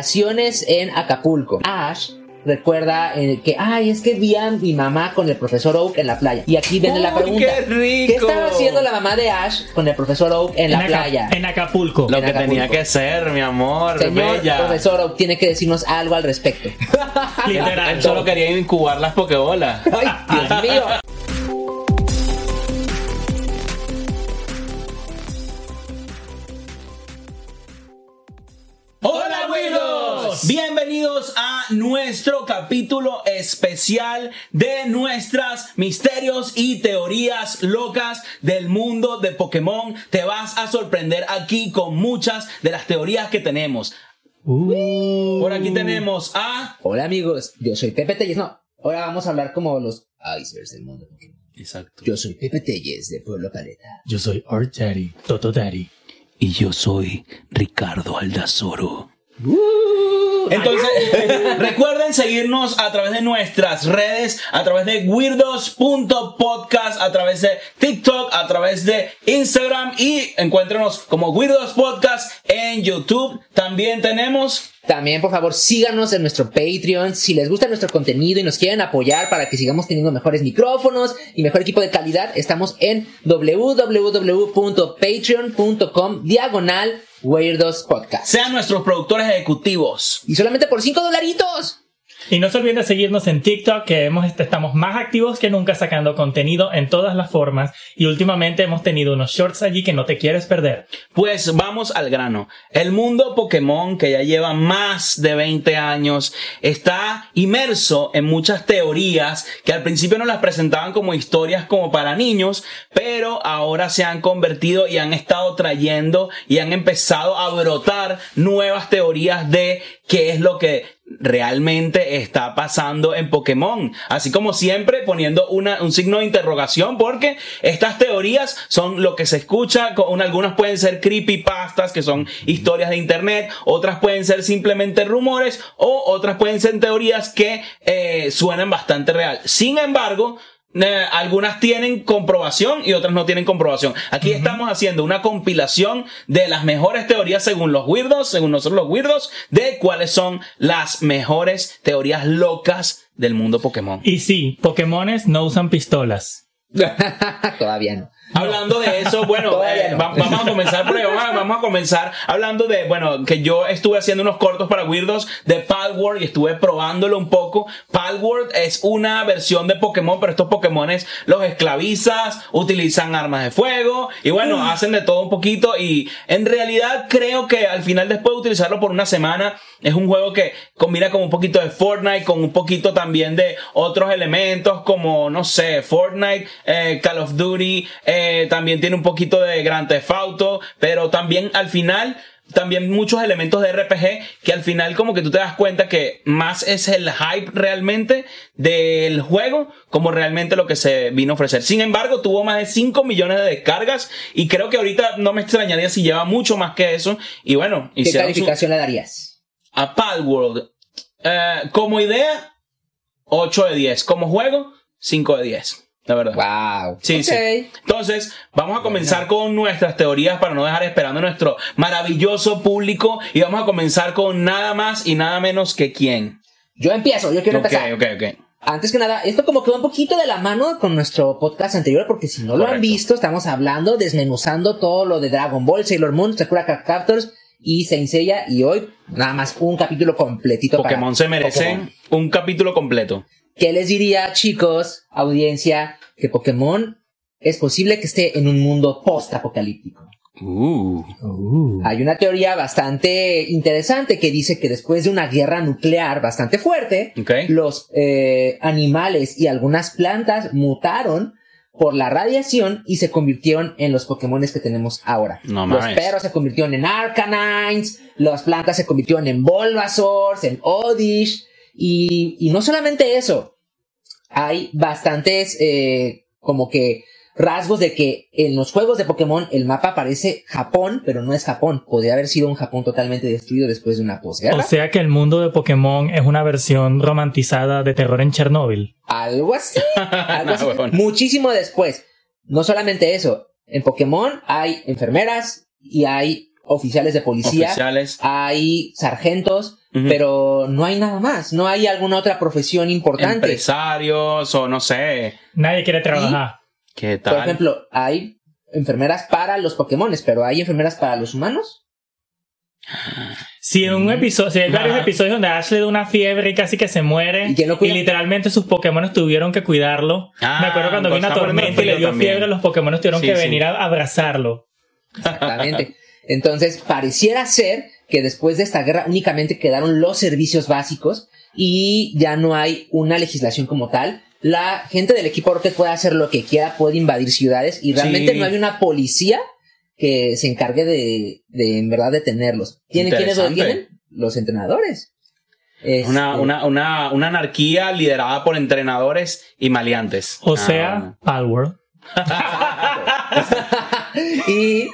vacaciones en Acapulco. Ash recuerda eh, que, ay, es que vi a mi mamá con el profesor Oak en la playa. Y aquí viene la pregunta. qué rico! estaba haciendo la mamá de Ash con el profesor Oak en la Aca- playa? en Acapulco. Lo En que Acapulco. tenía que ser, mi amor, Señor bella. profesor Oak tiene que decirnos algo al respecto. Literal. Él solo quería incubar las pokebolas. Ay, Dios mío. Nuestro capítulo especial de nuestras misterios y teorías locas del mundo de Pokémon. Te vas a sorprender aquí con muchas de las teorías que tenemos. Uh. Por aquí tenemos a... Hola amigos, yo soy Pepe Telles. No, ahora vamos a hablar como los icebergs del mundo. Pokémon. Exacto. Yo soy Pepe Telles de Pueblo Paleta. Yo soy Art Daddy, Toto Daddy. Y yo soy Ricardo Aldazoro. Entonces, recuerden seguirnos a través de nuestras redes, a través de weirdos.podcast, a través de TikTok, a través de Instagram y encuéntrenos como Weirdos Podcast en YouTube. También tenemos También, por favor, síganos en nuestro Patreon. Si les gusta nuestro contenido y nos quieren apoyar para que sigamos teniendo mejores micrófonos y mejor equipo de calidad, estamos en www.patreon.com diagonal Weirdos Podcast. sean nuestros productores ejecutivos. Y solamente por 5 dolaritos. Y no se olviden de seguirnos en TikTok, que hemos, estamos más activos que nunca sacando contenido en todas las formas. Y últimamente hemos tenido unos shorts allí que no te quieres perder. Pues vamos al grano. El mundo Pokémon, que ya lleva más de 20 años, está inmerso en muchas teorías que al principio nos las presentaban como historias como para niños, pero ahora se han convertido y han estado trayendo y han empezado a brotar nuevas teorías de qué es lo que realmente está pasando en Pokémon. Así como siempre poniendo una, un signo de interrogación porque estas teorías son lo que se escucha, con, algunas pueden ser creepypastas que son historias de internet, otras pueden ser simplemente rumores o otras pueden ser teorías que eh, suenan bastante real. Sin embargo, eh, algunas tienen comprobación y otras no tienen comprobación. Aquí estamos haciendo una compilación de las mejores teorías según los weirdos, según nosotros los weirdos, de cuáles son las mejores teorías locas del mundo Pokémon. Y sí, Pokémones no usan pistolas. Todavía no. Hablando de eso, bueno, eh, no. va- vamos a comenzar por ahí, vamos a, vamos a comenzar hablando de, bueno, que yo estuve haciendo unos cortos para Weirdos de Palworld y estuve probándolo un poco. Palworld es una versión de Pokémon, pero estos Pokémones los esclavizas, utilizan armas de fuego y bueno, hacen de todo un poquito y en realidad creo que al final después de utilizarlo por una semana es un juego que combina con un poquito de Fortnite, con un poquito también de otros elementos como, no sé, Fortnite, eh, Call of Duty, eh, también tiene un poquito de Grand Theft Auto, pero también al final también muchos elementos de RPG que al final como que tú te das cuenta que más es el hype realmente del juego como realmente lo que se vino a ofrecer. Sin embargo, tuvo más de 5 millones de descargas y creo que ahorita no me extrañaría si lleva mucho más que eso. Y bueno, ¿Qué hicieron su- calificación le darías? a Palworld. Eh, como idea, 8 de 10. Como juego, 5 de 10. La verdad. Wow. Sí, Ok. sí. Entonces, vamos a comenzar con nuestras teorías para no dejar esperando a nuestro maravilloso público. Y vamos a comenzar con nada más y nada menos que quién. Yo empiezo, yo quiero Ok, empezar. ok, ok. Antes que nada, esto como que va un poquito de la mano con nuestro podcast anterior, porque si no lo han visto, estamos hablando, desmenuzando todo lo de Dragon Ball, Sailor Moon, Sakura Card Captors y Saint Seiya, y hoy nada más un capítulo completito para Pokémon se merece Pokémon. un capítulo completo. ¿Qué les diría, chicos, audiencia, que Pokémon es posible que esté en un mundo post-apocalíptico? Uh. Hay una teoría bastante interesante que dice que después de una guerra nuclear bastante fuerte, los eh, animales y algunas plantas mutaron por la radiación y se convirtieron en los Pokémones que tenemos ahora. No los mames. perros se convirtieron en Arcanines, las plantas se convirtieron en Bulbasaurs, en Oddish, y, y no solamente eso, hay bastantes eh, como que rasgos de que en los juegos de Pokémon el mapa parece Japón, pero no es Japón. Podría haber sido un Japón totalmente destruido después de una posguerra. O sea que el mundo de Pokémon es una versión romantizada de terror en Chernóbil. Algo así. Algo así. No. Muchísimo después. No solamente eso. En Pokémon hay enfermeras y hay oficiales de policía, Oficiales. hay sargentos, Pero no hay nada más. No hay alguna otra profesión importante. Empresarios o no sé. Nadie quiere trabajar. ¿Qué tal? Por ejemplo, hay enfermeras para los Pokémones, pero hay enfermeras para los humanos. Si en un episodio, si hay varios Ajá. episodios donde Ash le da una fiebre y casi que se muere ¿Y literalmente sus Pokémon tuvieron que cuidarlo. Ah, Me acuerdo cuando pues vino una poniendo tormenta y le dio también. fiebre, los Pokémon tuvieron Sí, que sí. venir a abrazarlo. Exactamente. Entonces, pareciera ser que después de esta guerra únicamente quedaron los servicios básicos y ya no hay una legislación como tal. La gente del equipo Rocket puede hacer lo que quiera, puede invadir ciudades y realmente Sí. no hay una policía que se encargue de, de en verdad detenerlos. ¿Tienen quiénes lo detienen? Los entrenadores. Este, Una, una, una, una anarquía liderada por entrenadores y maleantes. O Ah, sea, Palworld. y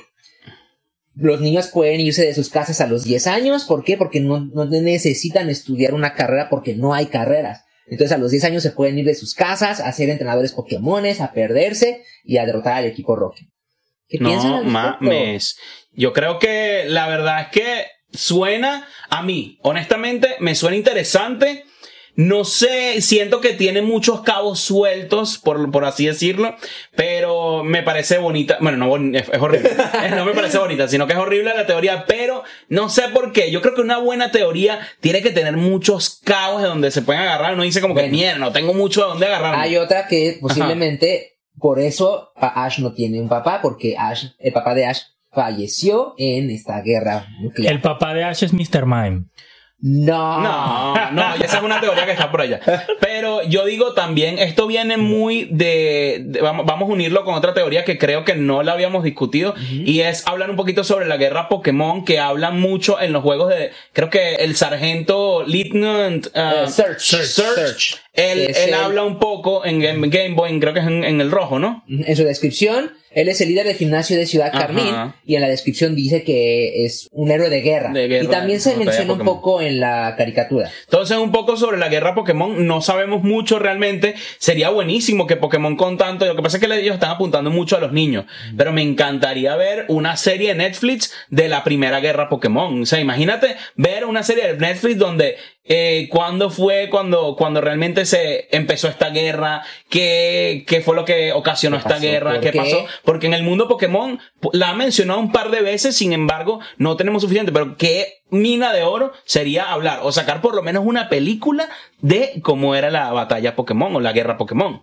los niños pueden irse de sus casas a los 10 años. ¿Por qué? Porque no, no necesitan estudiar una carrera porque no hay carreras. Entonces a los 10 años se pueden ir de sus casas a ser entrenadores Pokémones, a perderse y a derrotar al equipo Rocket. ¿Qué piensan No al respecto? mames. Yo creo que la verdad es que suena a mí, honestamente, me suena interesante. No sé, siento que tiene muchos cabos sueltos, por, por así decirlo, pero me parece bonita. Bueno, no, es, es horrible. no me parece bonita, sino que es horrible la teoría, pero no sé por qué. Yo creo que una buena teoría tiene que tener muchos cabos de donde se pueden agarrar. Uno dice como que mierda, no tengo mucho de donde agarrar. Hay otra que posiblemente por eso Ash no tiene un papá, porque Ash, el papá de Ash falleció en esta guerra nuclear. El papá de Ash es Mr. Mime. No. No, no, esa es una teoría que está por allá. Pero yo digo también, esto viene muy de, de- vamos, vamos a unirlo con otra teoría que creo que no la habíamos discutido y es hablar un poquito sobre la guerra Pokémon que hablan mucho en los juegos de, creo que el sargento Lieutenant uh, Eh, Search, Search, Search. Él, él el- habla un poco en Game, Boy, creo que es en, en el rojo, ¿no? En su descripción, él es el líder del gimnasio de Ciudad Ajá. Carmín y en la descripción dice que es un héroe de guerra. De guerra, y también se menciona un poco en la caricatura. Entonces, un poco sobre la guerra Pokémon, no sabemos mucho realmente. Sería buenísimo que Pokémon con tanto. Lo que pasa es que ellos están apuntando mucho a los niños. Pero me encantaría ver una serie de Netflix de la primera guerra Pokémon. O sea, imagínate ver una serie de Netflix donde eh, cuándo fue cuando, cuando realmente se empezó esta guerra, qué, qué fue lo que ocasionó ¿Qué esta guerra, ¿Por qué qué? pasó. Porque en el mundo Pokémon la han mencionado un par de veces, sin embargo, no tenemos suficiente. Pero qué mina de oro sería hablar o sacar por lo menos una película de cómo era la batalla Pokémon o la guerra Pokémon.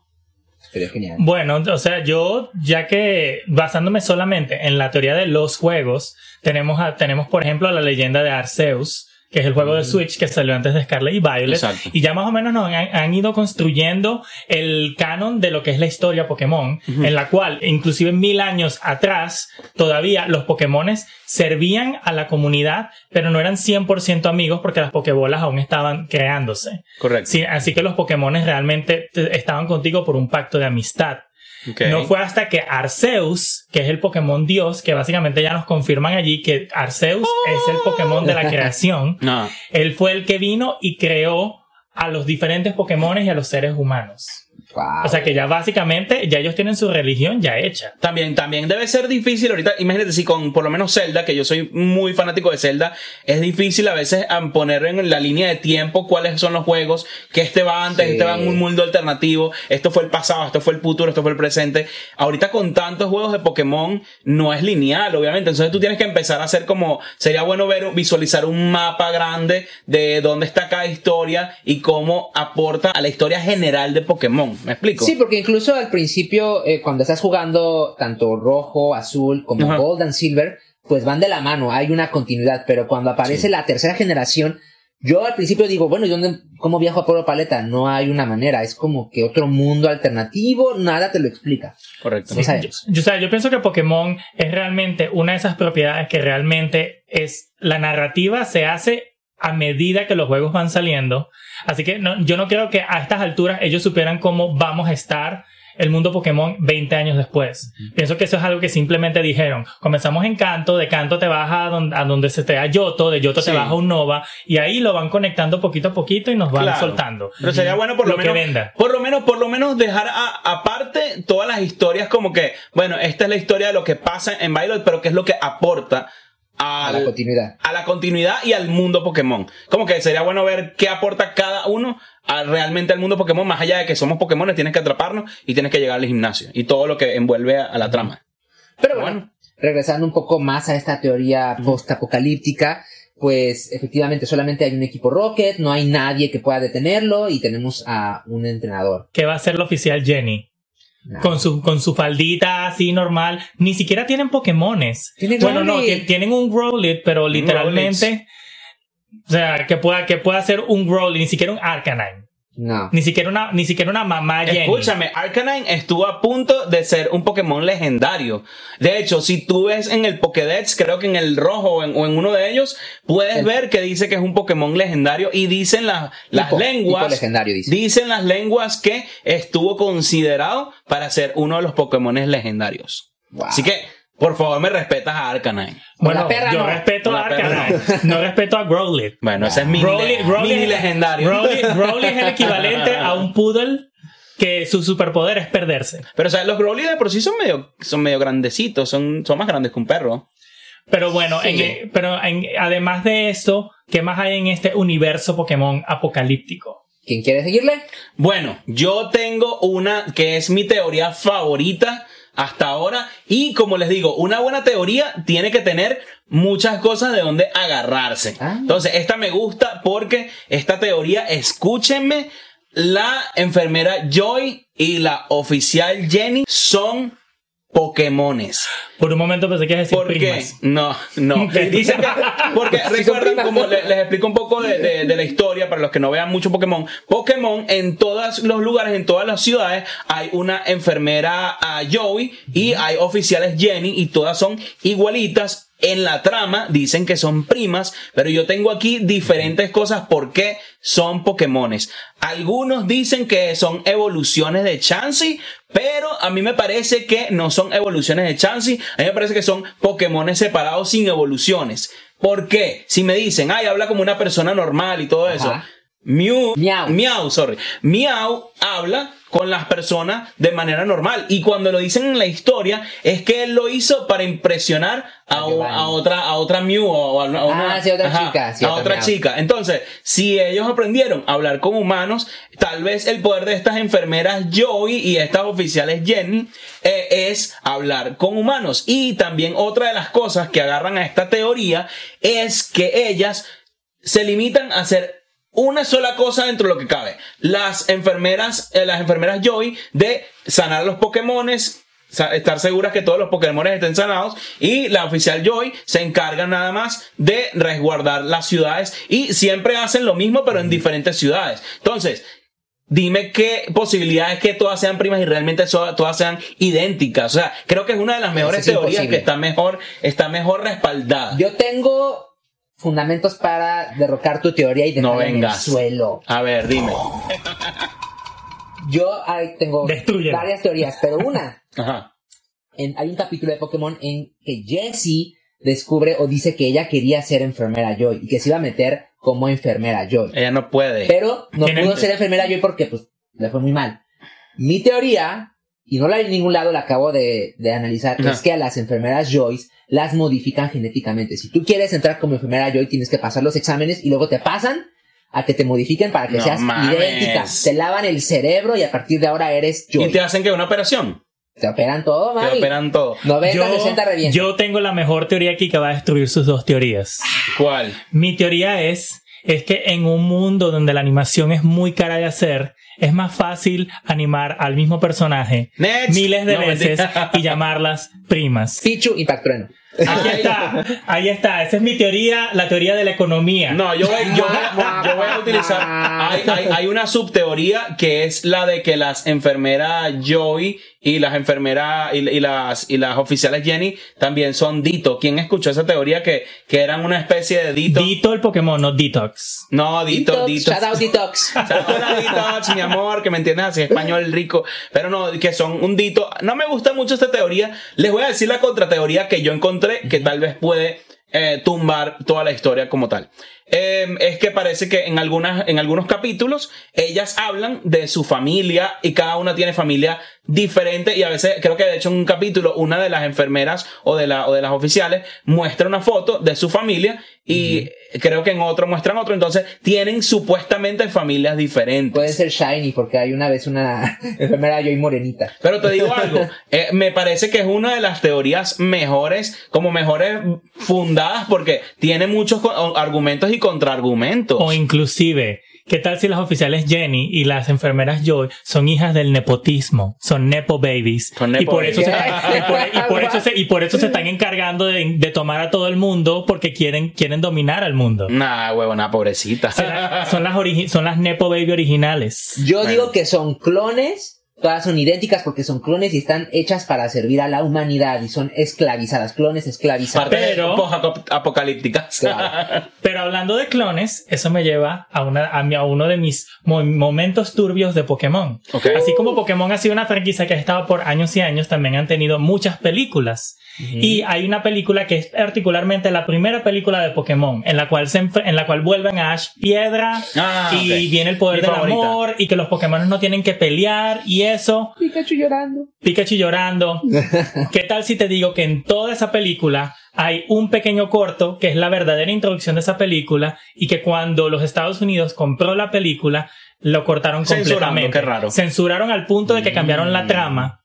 Sería genial. Bueno, o sea, yo, ya que basándome solamente en la teoría de los juegos, tenemos, a- tenemos por ejemplo, la leyenda de Arceus, que es el juego de Switch que salió antes de Scarlet y Violet. Exacto. Y ya más o menos nos han, han ido construyendo el canon de lo que es la historia Pokémon, en la cual, inclusive mil años atrás, todavía los Pokémones servían a la comunidad, pero no eran 100% amigos porque las Pokébolas aún estaban creándose. Correcto. Sí, así que los Pokémones realmente te- estaban contigo por un pacto de amistad. No fue hasta que Arceus, que es el Pokémon Dios, que básicamente ya nos confirman allí que Arceus es el Pokémon de la creación, No. él fue el que vino y creó a los diferentes Pokémones y a los seres humanos. Wow. O sea que ya básicamente ya ellos tienen su religión ya hecha. También, también debe ser difícil ahorita, imagínate si con por lo menos Zelda, que yo soy muy fanático de Zelda, es difícil a veces poner en la línea de tiempo cuáles son los juegos, que este va antes, Sí. este va en un mundo alternativo, esto fue el pasado, esto fue el futuro, esto fue el presente. Ahorita con tantos juegos de Pokémon no es lineal, obviamente, entonces tú tienes que empezar a hacer como, sería bueno ver, visualizar un mapa grande de dónde está cada historia y cómo aporta a la historia general de Pokémon. ¿Me explico? Sí, porque incluso al principio, eh, cuando estás jugando tanto rojo, azul, como Ajá. gold and silver, pues van de la mano, hay una continuidad, pero cuando aparece la tercera generación, yo al principio digo, bueno, ¿y dónde, cómo viajo a Pueblo Paleta? No hay una manera, es como que otro mundo alternativo, nada te lo explica. Correcto. No sabemos. Yo, o sea, yo pienso que Pokémon es realmente una de esas propiedades que realmente es la narrativa se hace a medida que los juegos van saliendo. Así que no, yo no creo que a estas alturas ellos supieran cómo vamos a estar el mundo Pokémon 20 años después. Pienso que eso es algo que simplemente dijeron. Comenzamos en Canto, de Canto te vas a donde, a donde se te da Yoto, de Yoto Sí. te vas a un Nova, y ahí lo van conectando poquito a poquito y nos van Claro. soltando. Pero sería bueno por lo, Lo que menos. venda. Por lo menos, por lo menos dejar a- aparte todas las historias como que, bueno, esta es la historia de lo que pasa en Violet, pero qué es lo que aporta A la continuidad. a la continuidad y al mundo Pokémon. Como que sería bueno ver qué aporta cada uno a- realmente al mundo Pokémon, más allá de que somos Pokémon, tienes que atraparnos y tienes que llegar al gimnasio y todo lo que envuelve a, a la trama. Pero bueno, Bueno. regresando un poco más a esta teoría post-apocalíptica, pues efectivamente solamente hay un equipo Rocket, no hay nadie que pueda detenerlo y tenemos a un entrenador. Que va a ser la oficial Jenny. Con su, con su faldita así normal. Ni siquiera tienen Pokémones. Tiene Bueno, no, tienen un Growlithe, pero literalmente. O sea, que pueda, que pueda ser un Growlithe, ni siquiera un Arcanine. No. Ni siquiera una, ni siquiera una mamá Jenny. Escúchame, Arcanine estuvo a punto de ser un Pokémon legendario. De hecho, si tú ves en el Pokédex, creo que en el rojo o en, o en uno de ellos, puedes El- ver que dice que es un Pokémon legendario y dicen la- las Tipo- lenguas. tipo legendario, dice. Dicen las lenguas que estuvo considerado para ser uno de los Pokémon legendarios. Wow. Así que, por favor, me respetas a Arcanine. Bueno, perra yo no. respeto a Arcanine. No respeto a Growlithe. Bueno, ese es mini, Growlithe, Growlithe- mini legendario. Growlithe- Growlithe es el equivalente a un poodle que su superpoder es perderse. Pero, o sea, los Growlithe de por sí son medio, son medio grandecitos, son, son más grandes que un perro. Pero bueno, Sí. en- pero en- además de eso, ¿qué más hay en este universo Pokémon apocalíptico? ¿Quién quiere seguirle? Bueno, yo tengo una que es mi teoría favorita hasta ahora y como les digo, una buena teoría tiene que tener muchas cosas de donde agarrarse. Ah. Entonces, esta me gusta porque esta teoría, escúchenme, la enfermera Joy y la oficial Jenny son Pokémones. Por un momento pensé que ibas a decir ¿Por qué? No, no. Ok. Dice que, porque Sí, primas. como le- les, explico un poco de, de- de la historia para los que no vean mucho Pokémon. Pokémon en todos los lugares, en todas las ciudades, hay una enfermera ah, Joey y hay oficiales Jenny y todas son igualitas. En la trama dicen que son primas, pero yo tengo aquí diferentes cosas por qué son Pokémones. Algunos dicen que son evoluciones de Chansey, pero a mí me parece que no son evoluciones de Chansey, a mí me parece que son Pokémones separados sin evoluciones. ¿Por qué? Si me dicen, ay, habla como una persona normal y todo eso. Mew, Miau. Miau, sorry. Miau habla con las personas de manera normal. Y cuando lo dicen en la historia, es que él lo hizo para impresionar a, A o- Giovanni. a otra, a otra Mew o a, a una, Ah, sí, otra chica, sí, a otra chica. Entonces, si ellos aprendieron a hablar con humanos, tal vez el poder de estas enfermeras Joey y estas oficiales Jenny eh, es hablar con humanos. Y también otra de las cosas que agarran a esta teoría es que ellas se limitan a hacer una sola cosa dentro de lo que cabe. Las enfermeras, eh, las enfermeras Joy de sanar los Pokémones, estar seguras que todos los Pokémones estén sanados y la oficial Joy se encarga nada más de resguardar las ciudades y siempre hacen lo mismo pero en diferentes ciudades. Entonces, Dime qué posibilidades que todas sean primas y realmente todas sean idénticas. O sea, creo que es una de las mejores es teorías imposible. que está mejor, está mejor respaldada. Yo tengo fundamentos para derrocar tu teoría y No dejarla en el suelo. A ver, dime. Yo ahí tengo varias teorías, pero una, Ajá. en- hay un capítulo de Pokémon en que Jessie descubre o dice que ella quería ser enfermera Joy y que se iba a meter como enfermera Joy. Ella no puede. Pero no pudo ser enfermera Joy porque pues le fue muy mal. Mi teoría, y no la hay en ningún lado, la acabo de, de analizar, es que a las enfermeras Joy las modifican genéticamente. Si tú quieres entrar como enfermera Joy, tienes que pasar los exámenes y luego te pasan a que te modifiquen para que No seas mames. idéntica. Te lavan el cerebro y a partir de ahora eres Joy. y te hacen que una operación. Te operan todo, Te mami. operan todo. 90, Yo, 60 revienta. yo tengo la mejor teoría aquí que va a destruir sus dos teorías. ¿Cuál? Mi teoría es, es que en un mundo donde la animación es muy cara de hacer, es más fácil animar al mismo personaje Next. miles de No, veces mentira. y llamarlas primas. Pichu, Impact Trueno. Aquí está, ahí está. Esa es mi teoría, la teoría de la economía. No, yo voy, yo voy- yo voy a utilizar. Hay, hay- hay una subteoría que es la de que las enfermeras Joy y las enfermeras y, y las y las oficiales Jenny también son Dito. ¿Quién escuchó esa teoría que, que eran una especie de Dito? Dito el Pokémon, no Detox. no, Dito, Detox, Dito. shout out Detox. Hola, Detox, mi amor, que me entiendes así, español rico. Pero no, que son un dito. No me gusta mucho esta teoría. Les voy a decir la contrateoría que yo encontré, que tal vez puede eh, tumbar toda la historia como tal. Eh, es que parece que en, algunas, en algunos capítulos ellas hablan de su familia y cada una tiene familia diferente y a veces creo que de hecho en un capítulo una de las enfermeras o de, la, o de las oficiales muestra una foto de su familia y creo que en otro muestran otro, entonces tienen supuestamente familias diferentes. Puede ser shiny porque hay una vez una enfermera yo y morenita. Pero te digo algo, eh, me parece que es una de las teorías mejores, como mejores fundadas porque tiene muchos argumentos y contraargumentos. O inclusive, ¿qué tal si las oficiales Jenny y las enfermeras Joy son hijas del nepotismo? Son nepo babies. Son y nepo por eso se, babies. y por, y por eso se, y por eso se están encargando de, de tomar a todo el mundo porque quieren, quieren dominar al mundo. Nah, huevona, pobrecita. Son las- Son las, origi- son las nepo baby originales. Yo Bueno. digo que son clones, todas son idénticas porque son clones y están hechas para servir a la humanidad y son esclavizadas, clones esclavizadas. Pero- apocalípticas. Claro. Pero hablando de clones, eso me lleva a, una, a, mi- a uno de mis mo- momentos turbios de Pokémon. Ok. Así como Pokémon ha sido una franquicia que ha estado por años y años, también han tenido muchas películas. Y hay una película que es particularmente la primera película de Pokémon, en la cual se en la cual vuelven a Ash Piedra Ah, y ok. viene el poder Mi del favorita. amor y que los Pokémon no tienen que pelear y eso. Pikachu llorando. Pikachu llorando. ¿Qué tal si te digo que en toda esa película hay un pequeño corto que es la verdadera introducción de esa película y que cuando los Estados Unidos compró la película lo cortaron Censurando, completamente. qué raro. Censuraron al punto de que cambiaron la Mm. trama.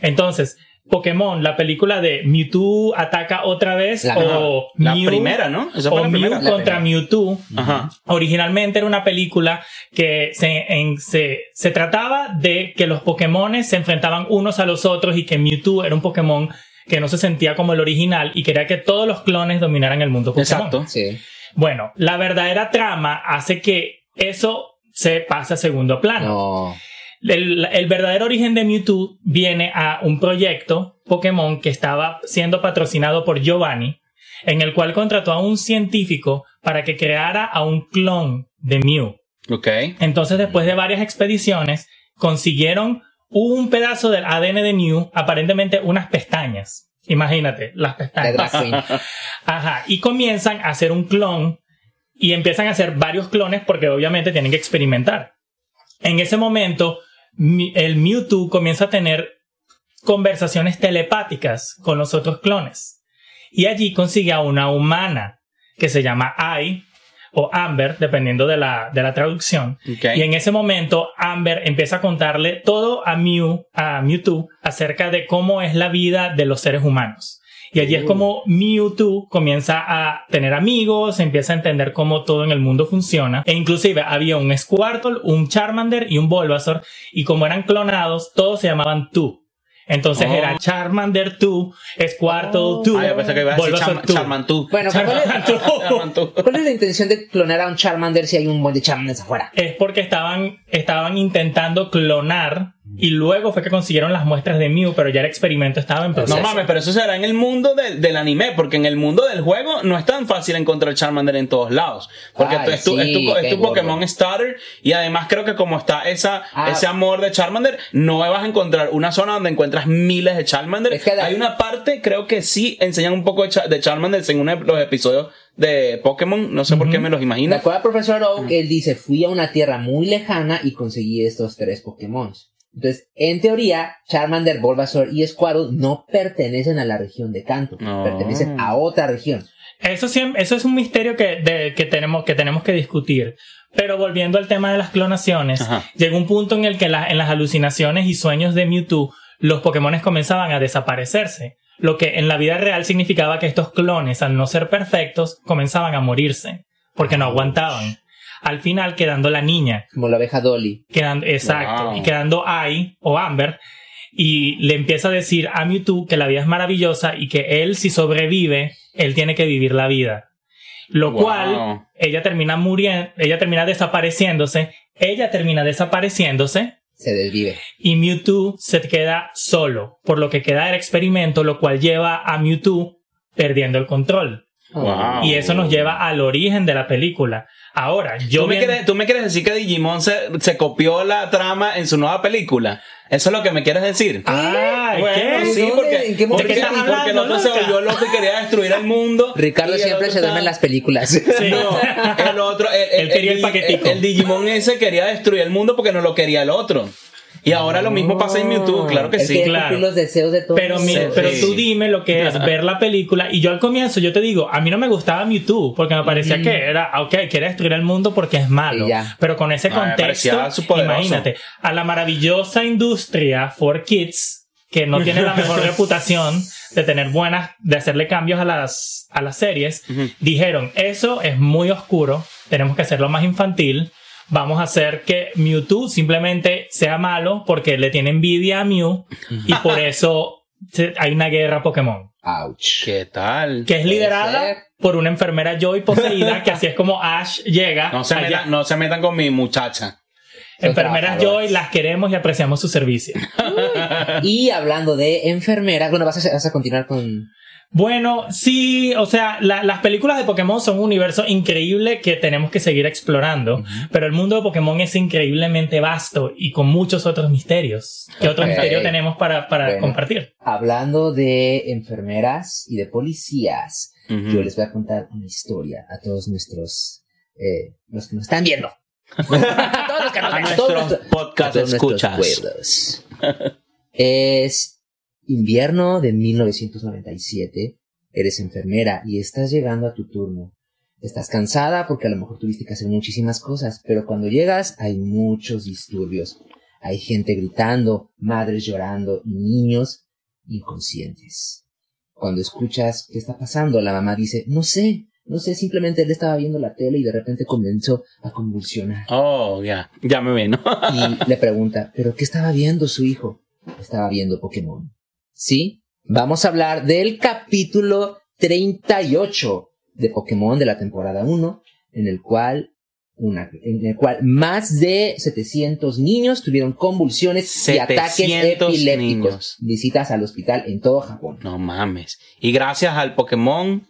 Entonces, Pokémon, la película de Mewtwo ataca otra vez La- o La Mew, primera, ¿no? Esa fue o la Mew primera. La contra. Mewtwo. Ajá. Originalmente era una película que se, en- se, se trataba de que los Pokémon se enfrentaban unos a los otros y que Mewtwo era un Pokémon que no se sentía como el original y quería que todos los clones dominaran el mundo Pokémon. Exacto. Sí. Bueno, la verdadera trama hace que eso se pase a segundo plano. No. El, el verdadero origen de Mewtwo viene a un proyecto Pokémon que estaba siendo patrocinado por Giovanni, en el cual contrató a un científico para que creara a un clon de Mew. Ok. Entonces, después de varias expediciones, consiguieron un pedazo del ADN de Mew, aparentemente unas pestañas. Imagínate, las La pestañas. Ajá. Y comienzan a hacer un clon y empiezan a hacer varios clones porque obviamente tienen que experimentar. En ese momento, el Mewtwo comienza a tener conversaciones telepáticas con los otros clones. Y allí consigue a una humana que se llama Ai o Amber, dependiendo de la, de la traducción. Y en ese momento, Amber empieza a contarle todo a Mew, a Mewtwo, acerca de cómo es la vida de los seres humanos. Y allí es como Mewtwo comienza a tener amigos, empieza a entender cómo todo en el mundo funciona. E inclusive había un Squirtle, un Charmander y un Bulbasaur. Y como eran clonados, todos se llamaban Tu. Entonces Oh. era Charmander Tu, Squirtle Oh. Tu, Ah, yo pensé que iba a decir. Bueno, ¿cuál es, Charmantú. cuál es la intención de clonar a un Charmander si hay un buen de Charmanders afuera? es porque estaban, estaban intentando clonar y luego fue que consiguieron las muestras de Mew, pero ya el experimento estaba en proceso. No mames, pero eso será en el mundo del, del anime, porque en el mundo del juego no es tan fácil encontrar Charmander en todos lados. Porque Ay, es tu, sí, es tu- es tu. Pokémon Starter y además creo que como está esa, Ah. ese amor de Charmander, no vas a encontrar una zona donde encuentras miles de Charmander. Es que da- Hay una parte, creo que sí enseñan un poco de, Cha- de Charmander en uno de los episodios de Pokémon, no sé por qué me los De imagino. acuerdo al profesor Oak, él dice, fui a una tierra muy lejana y conseguí estos tres Pokémon. Entonces, en teoría, Charmander, Bulbasaur y Squirtle no pertenecen a la región de Kanto, No. pertenecen a otra región. Eso, es un misterio que, de- que, tenemos, que tenemos que discutir. Pero volviendo al tema de las clonaciones, Ajá. llegó un punto en el que la- en las alucinaciones y sueños de Mewtwo, los Pokémon comenzaban a desaparecerse. Lo que en la vida real significaba que estos clones, al no ser perfectos, comenzaban a morirse. Porque no aguantaban. Al final quedando la niña, Como la abeja Dolly. quedando, exacto, Wow. y quedando Ai o Amber, y le empieza a decir a Mewtwo que la vida es maravillosa y que él si sobrevive, él tiene que vivir la vida. Lo Wow. cual ella termina muriendo, ella termina desapareciéndose, ella termina desapareciéndose Se desvive. y Mewtwo se queda solo, por lo que queda el experimento, lo cual lleva a Mewtwo perdiendo el control. Wow. Y eso nos lleva al origen de la película. Ahora, yo ¿Tú me, bien- quieres, tú me quieres decir que Digimon se, se copió la trama en su nueva película? ¿Eso es lo que me quieres decir? Ay, bueno, ¿qué? sí, porque, ¿En qué porque, momento? estás porque el otro se volvió loco y quería destruir el mundo. Ricardo el siempre se duerme en las películas. Sí. No, el otro, el, Él quería el Digi- paquetico. el Digimon ese quería destruir el mundo porque no lo quería el otro. Y ahora lo mismo pasa en Mewtwo, claro que sí. quiere claro. los deseos de todos. Pero, mi- Sí, pero tú dime lo que es ver la película. Y yo al comienzo, yo te digo, a mí no me gustaba Mewtwo porque me parecía que era, ok, quiere destruir el mundo porque es malo. Pero con ese me contexto, imagínate, a la maravillosa industria for kids que no tiene la mejor reputación de tener buenas, de hacerle cambios a las, a las series, dijeron, eso es muy oscuro, tenemos que hacerlo más infantil, vamos a hacer que Mewtwo simplemente sea malo porque le tiene envidia a Mew y por eso hay una guerra Pokémon. Ouch. ¿Qué tal? Que es liderada ser. por una enfermera Joy poseída, que así es como Ash llega. No se, metan, no se metan con mi muchacha. Enfermeras trabajadoras. Joy, las queremos y apreciamos su servicio. Y hablando de enfermeras, bueno, vas a, vas a continuar con. Bueno, sí, o sea, la- las películas de Pokémon son un universo increíble que tenemos que seguir explorando, pero el mundo de Pokémon es increíblemente vasto y con muchos otros misterios. ¿Qué otro misterio tenemos para, para Bueno. compartir? Hablando de enfermeras y de policías, yo les voy a contar una historia a todos nuestros. eh, los que nos están viendo. a todos los que nos ven, a a todos nuestros escuchas. pueblos. es invierno de 1997. Eres enfermera y estás llegando a tu turno. Estás cansada porque a lo mejor tuviste que hacer muchísimas cosas, pero cuando llegas hay muchos disturbios. Hay gente gritando, madres llorando y niños inconscientes. Cuando escuchas qué está pasando, la mamá dice, no sé, no sé, simplemente él estaba viendo la tele y de repente comenzó a convulsionar. Oh, ya, ya me vino. Y le pregunta, ¿pero qué estaba viendo su hijo? Estaba viendo Pokémon. ¿Sí? Vamos a hablar del capítulo 38 de Pokémon de la temporada 1, en el cual una, en el cual más de 700 niños tuvieron convulsiones y ataques 700 epilépticos. niños. Visitas al hospital en todo Japón. No mames. Y gracias al Pokémon.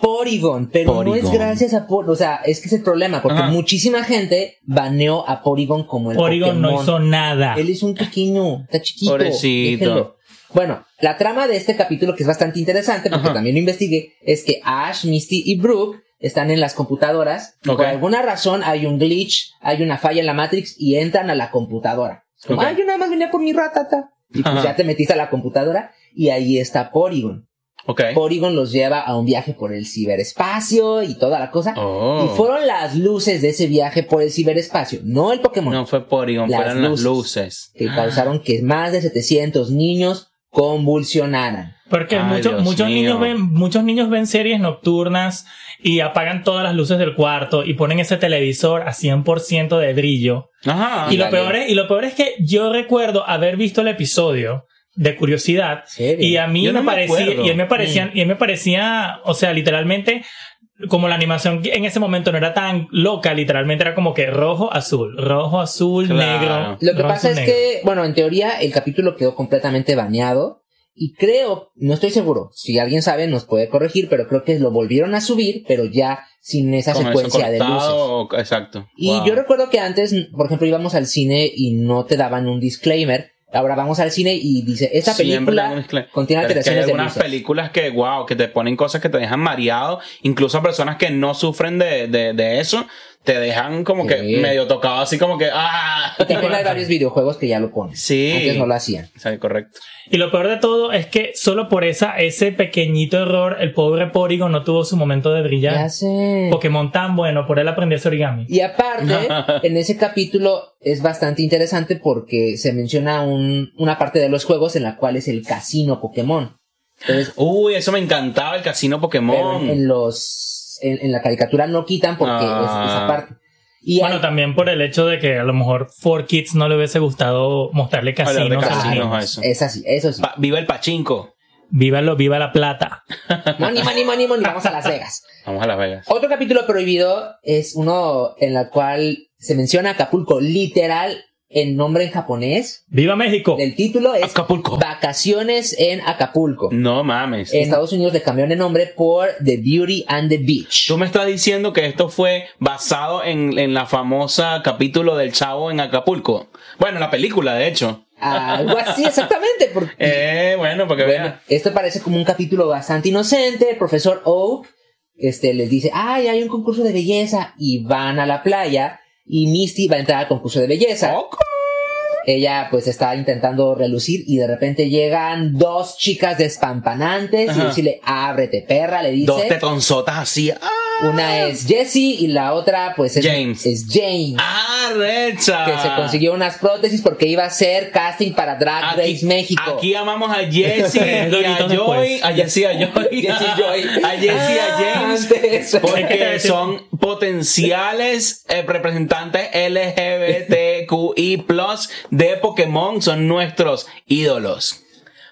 Porygon, pero no es gracias a Porygon, o sea, es que es el problema, porque Ajá. muchísima gente baneó a Porygon como el Porygon no Pokémon. hizo nada. Él es un pequeño, está chiquito. Pobrecito. déjenlo. Bueno, la trama de este capítulo, que es bastante interesante, porque Ajá. también lo investigué, es que Ash, Misty y Brooke están en las computadoras y por alguna razón hay un glitch, hay una falla en la Matrix y entran a la computadora. Como, Ok. ah, yo nada más venía por mi ratata. Y pues Ajá. ya te metiste a la computadora y ahí está Porygon. Ok. Porygon los lleva a un viaje por el ciberespacio y toda la cosa. Oh. Y fueron las luces de ese viaje por el ciberespacio, no el Pokémon No fue Porygon, Las fueron las luces. luces. que causaron que más de 700 niños convulsionaran. Porque Ay, muchos, Dios muchos mío. niños ven, muchos niños ven series nocturnas y apagan todas las luces del cuarto y ponen ese televisor a 100% de brillo. Ajá. y lo peor es, y lo peor es que yo recuerdo haber visto el episodio de curiosidad ¿Serio? y a mí Yo me no me parecía, y a mí me parecía, y a mí me parecía, o sea, literalmente como la animación en ese momento no era tan loca, literalmente era como que rojo, azul, rojo, azul, Claro. negro. Lo que rojo, pasa azul, es negro. que, bueno, en teoría el capítulo quedó completamente baneado y creo, no estoy seguro, si alguien sabe nos puede corregir, pero creo que lo volvieron a subir, pero ya sin esa Con secuencia de luces. o- Exacto. Y Wow. yo recuerdo que antes, por ejemplo, íbamos al cine y no te daban un disclaimer. Ahora vamos al cine y dice, esta película contiene hay alteraciones de algunas luces. películas que, wow, que te ponen cosas que te dejan mareado. Incluso a personas que no sufren de, de, de eso, te dejan como que Sí. medio tocado, así como que, ah. Y también hay varios videojuegos que ya lo ponen. Sí. Antes no lo hacían. Sí, correcto. Y lo peor de todo es que solo por esa, ese pequeñito error, el pobre Porygon no tuvo su momento de brillar. Ya sé. Pokémon tan bueno, por él aprendí a hacer origami. Y aparte, en ese capítulo es bastante interesante porque se menciona un, una parte de los juegos en la cual es el casino Pokémon. Entonces, Uy, eso me encantaba, el casino Pokémon. en los, en, en la caricatura no quitan porque Ah. es esa parte. Y Bueno, hay- también por el hecho de que a lo mejor 4Kids no le hubiese gustado mostrarle de casinos a casinos, niños. eso. es así, eso sí. Pa- viva el pachinko. Vívalo, viva la plata. Money, money, money, money, vamos a Las Vegas. Vamos a Las Vegas. Otro capítulo prohibido es uno en el cual se menciona Acapulco literal el nombre en japonés ¡Viva México! del título es Acapulco. Vacaciones en Acapulco. No mames. En Estados Unidos le cambiaron el nombre por The Beauty and the Beach. Tú me estás diciendo que esto fue basado en, en la famosa capítulo del Chavo en Acapulco. Bueno, la película, de hecho. Algo así, exactamente. Porque, Eh, bueno, porque bueno, vean. esto parece como un capítulo bastante inocente. El profesor Oak este, les dice, ay, hay un concurso de belleza. Y van a la playa. Y Misty va a entrar al concurso de belleza. Ella pues está intentando relucir y de repente llegan dos chicas despampanantes y Ajá. decirle, ábrete perra, le dice. Dos tetonzotas así. ¡Ah! Una es Jessie y la otra pues es James. es James. ¡Ah, recha! Que se consiguió unas prótesis porque iba a hacer casting para Drag Race México. Aquí amamos a Jessie y a Joy, a Jessie, a Joy, a Jessie y a Ah, James. Porque son potenciales eh, representantes LGBTQI de Pokémon, son nuestros ídolos.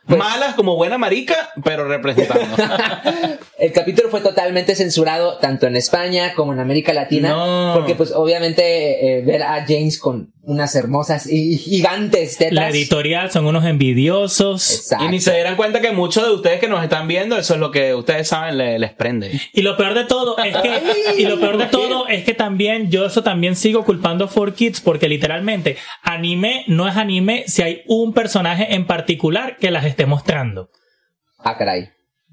Pues- Malas como buena marica, pero representando. El capítulo fue totalmente censurado tanto en España como en América Latina. No. Porque pues obviamente eh, ver a James con unas hermosas y gigantes tetas. La editorial son unos envidiosos. Exacto. y ni se dieran cuenta que muchos de ustedes que nos están viendo, eso es lo que ustedes saben, le- les prende. Y lo peor de todo es que, y lo peor de todo es que también, yo eso también sigo culpando a 4Kids porque literalmente anime no es anime si hay un personaje en particular que las esté mostrando. Ah, caray.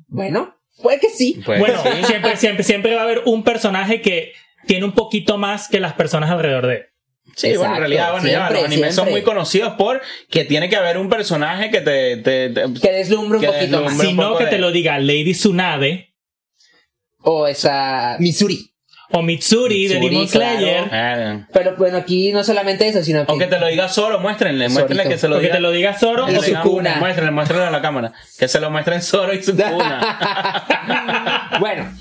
Bueno, puede que sí. Pues, bueno, sí. siempre, siempre, siempre va a haber un personaje que tiene un poquito más que las personas alrededor de él. Sí, bueno, en realidad, bueno, ya, los animes son siempre. muy conocidos por que tiene que haber un personaje que te... te- te- Que deslumbre un Que poquito más. deslumbre. Si un no poco que de- te lo diga Lady Tsunade O esa Missouri. o Mitsuri, de Demon. Slayer. Eh, Pero bueno, aquí no solamente eso, sino que... O que te lo diga solo, muéstrenle, muéstrenle que se lo O que diga. te lo diga Zoro o le su digan, cuna. Muéstrenle, muéstrenle a la cámara. Que se lo muestren solo y su cuna. bueno,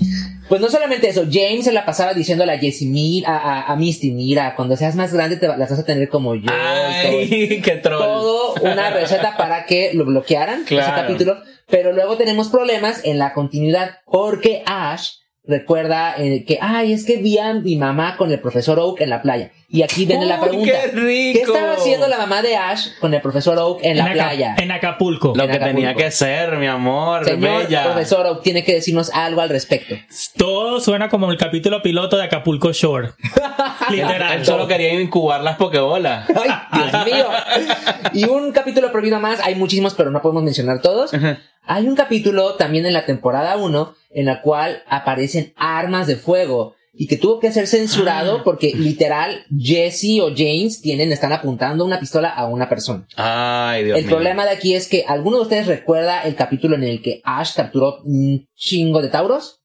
pues no solamente eso, James se la pasaba diciéndole a Jessie, mira, a, a Misty, mira, cuando seas más grande te las vas a tener como yo. y todo. Ay, qué troll. todo una receta para que lo bloquearan ese Claro. capítulo. Pero luego tenemos problemas en la continuidad porque Ash recuerda eh, que, ay, es que vi a mi mamá con el profesor Oak en la playa. Y aquí viene la pregunta. qué rico. estaba haciendo la mamá de Ash con el profesor Oak en, la Aca- playa? en Acapulco. Lo en que Acapulco. tenía que ser, mi amor, Señor bella. profesor Oak tiene que decirnos algo al respecto. Todo suena como el capítulo piloto de Acapulco Shore. Literal. Él solo quería incubar las pokebolas. ¡Ay, Dios mío! Y un capítulo prohibido más, hay muchísimos, pero no podemos mencionar todos. Hay un capítulo también en la temporada 1 en la cual aparecen armas de fuego y que tuvo que ser censurado porque literal Jesse o James tienen, están apuntando una pistola a una persona. Ay, Dios el mío. problema de aquí es que alguno de ustedes recuerda el capítulo en el que Ash capturó un chingo de Tauros.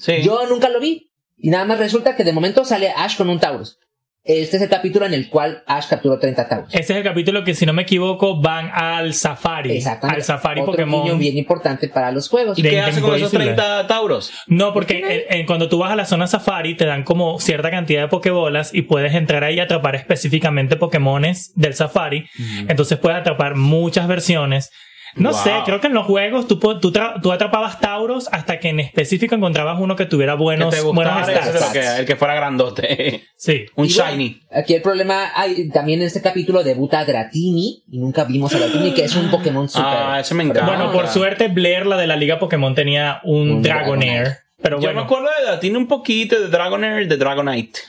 Sí. Yo nunca lo vi. Y nada más resulta que de momento sale Ash con un Taurus. Este es el capítulo en el cual Ash capturó 30 Taurus. Ese es el capítulo que, si no me equivoco, van al safari. Exactamente. Al safari Otro Pokémon. bien importante para los juegos. ¿Y qué hace con esos Boy 30 tauros? No, porque en- en- cuando tú vas a la zona safari te dan como cierta cantidad de pokebolas y puedes entrar ahí y atrapar específicamente Pokémones del safari. Entonces puedes atrapar muchas versiones. No Wow. sé, creo que en los juegos tú, tú, tú atrapabas Tauros hasta que en específico encontrabas uno que tuviera buenos, que te buenos stats. es lo que- el que fuera grandote. Sí. Un Y bueno, shiny. Aquí el problema, hay, también en este capítulo debuta Dratini, y nunca vimos a Dratini, que es un Pokémon super. Ah, ese me encanta. Bueno, por suerte Blair, la de la Liga Pokémon, tenía un, Un Dragonair. Dragonair. Pero Yo bueno, me acuerdo de tiene un poquito de Dragonair, de Dragonite.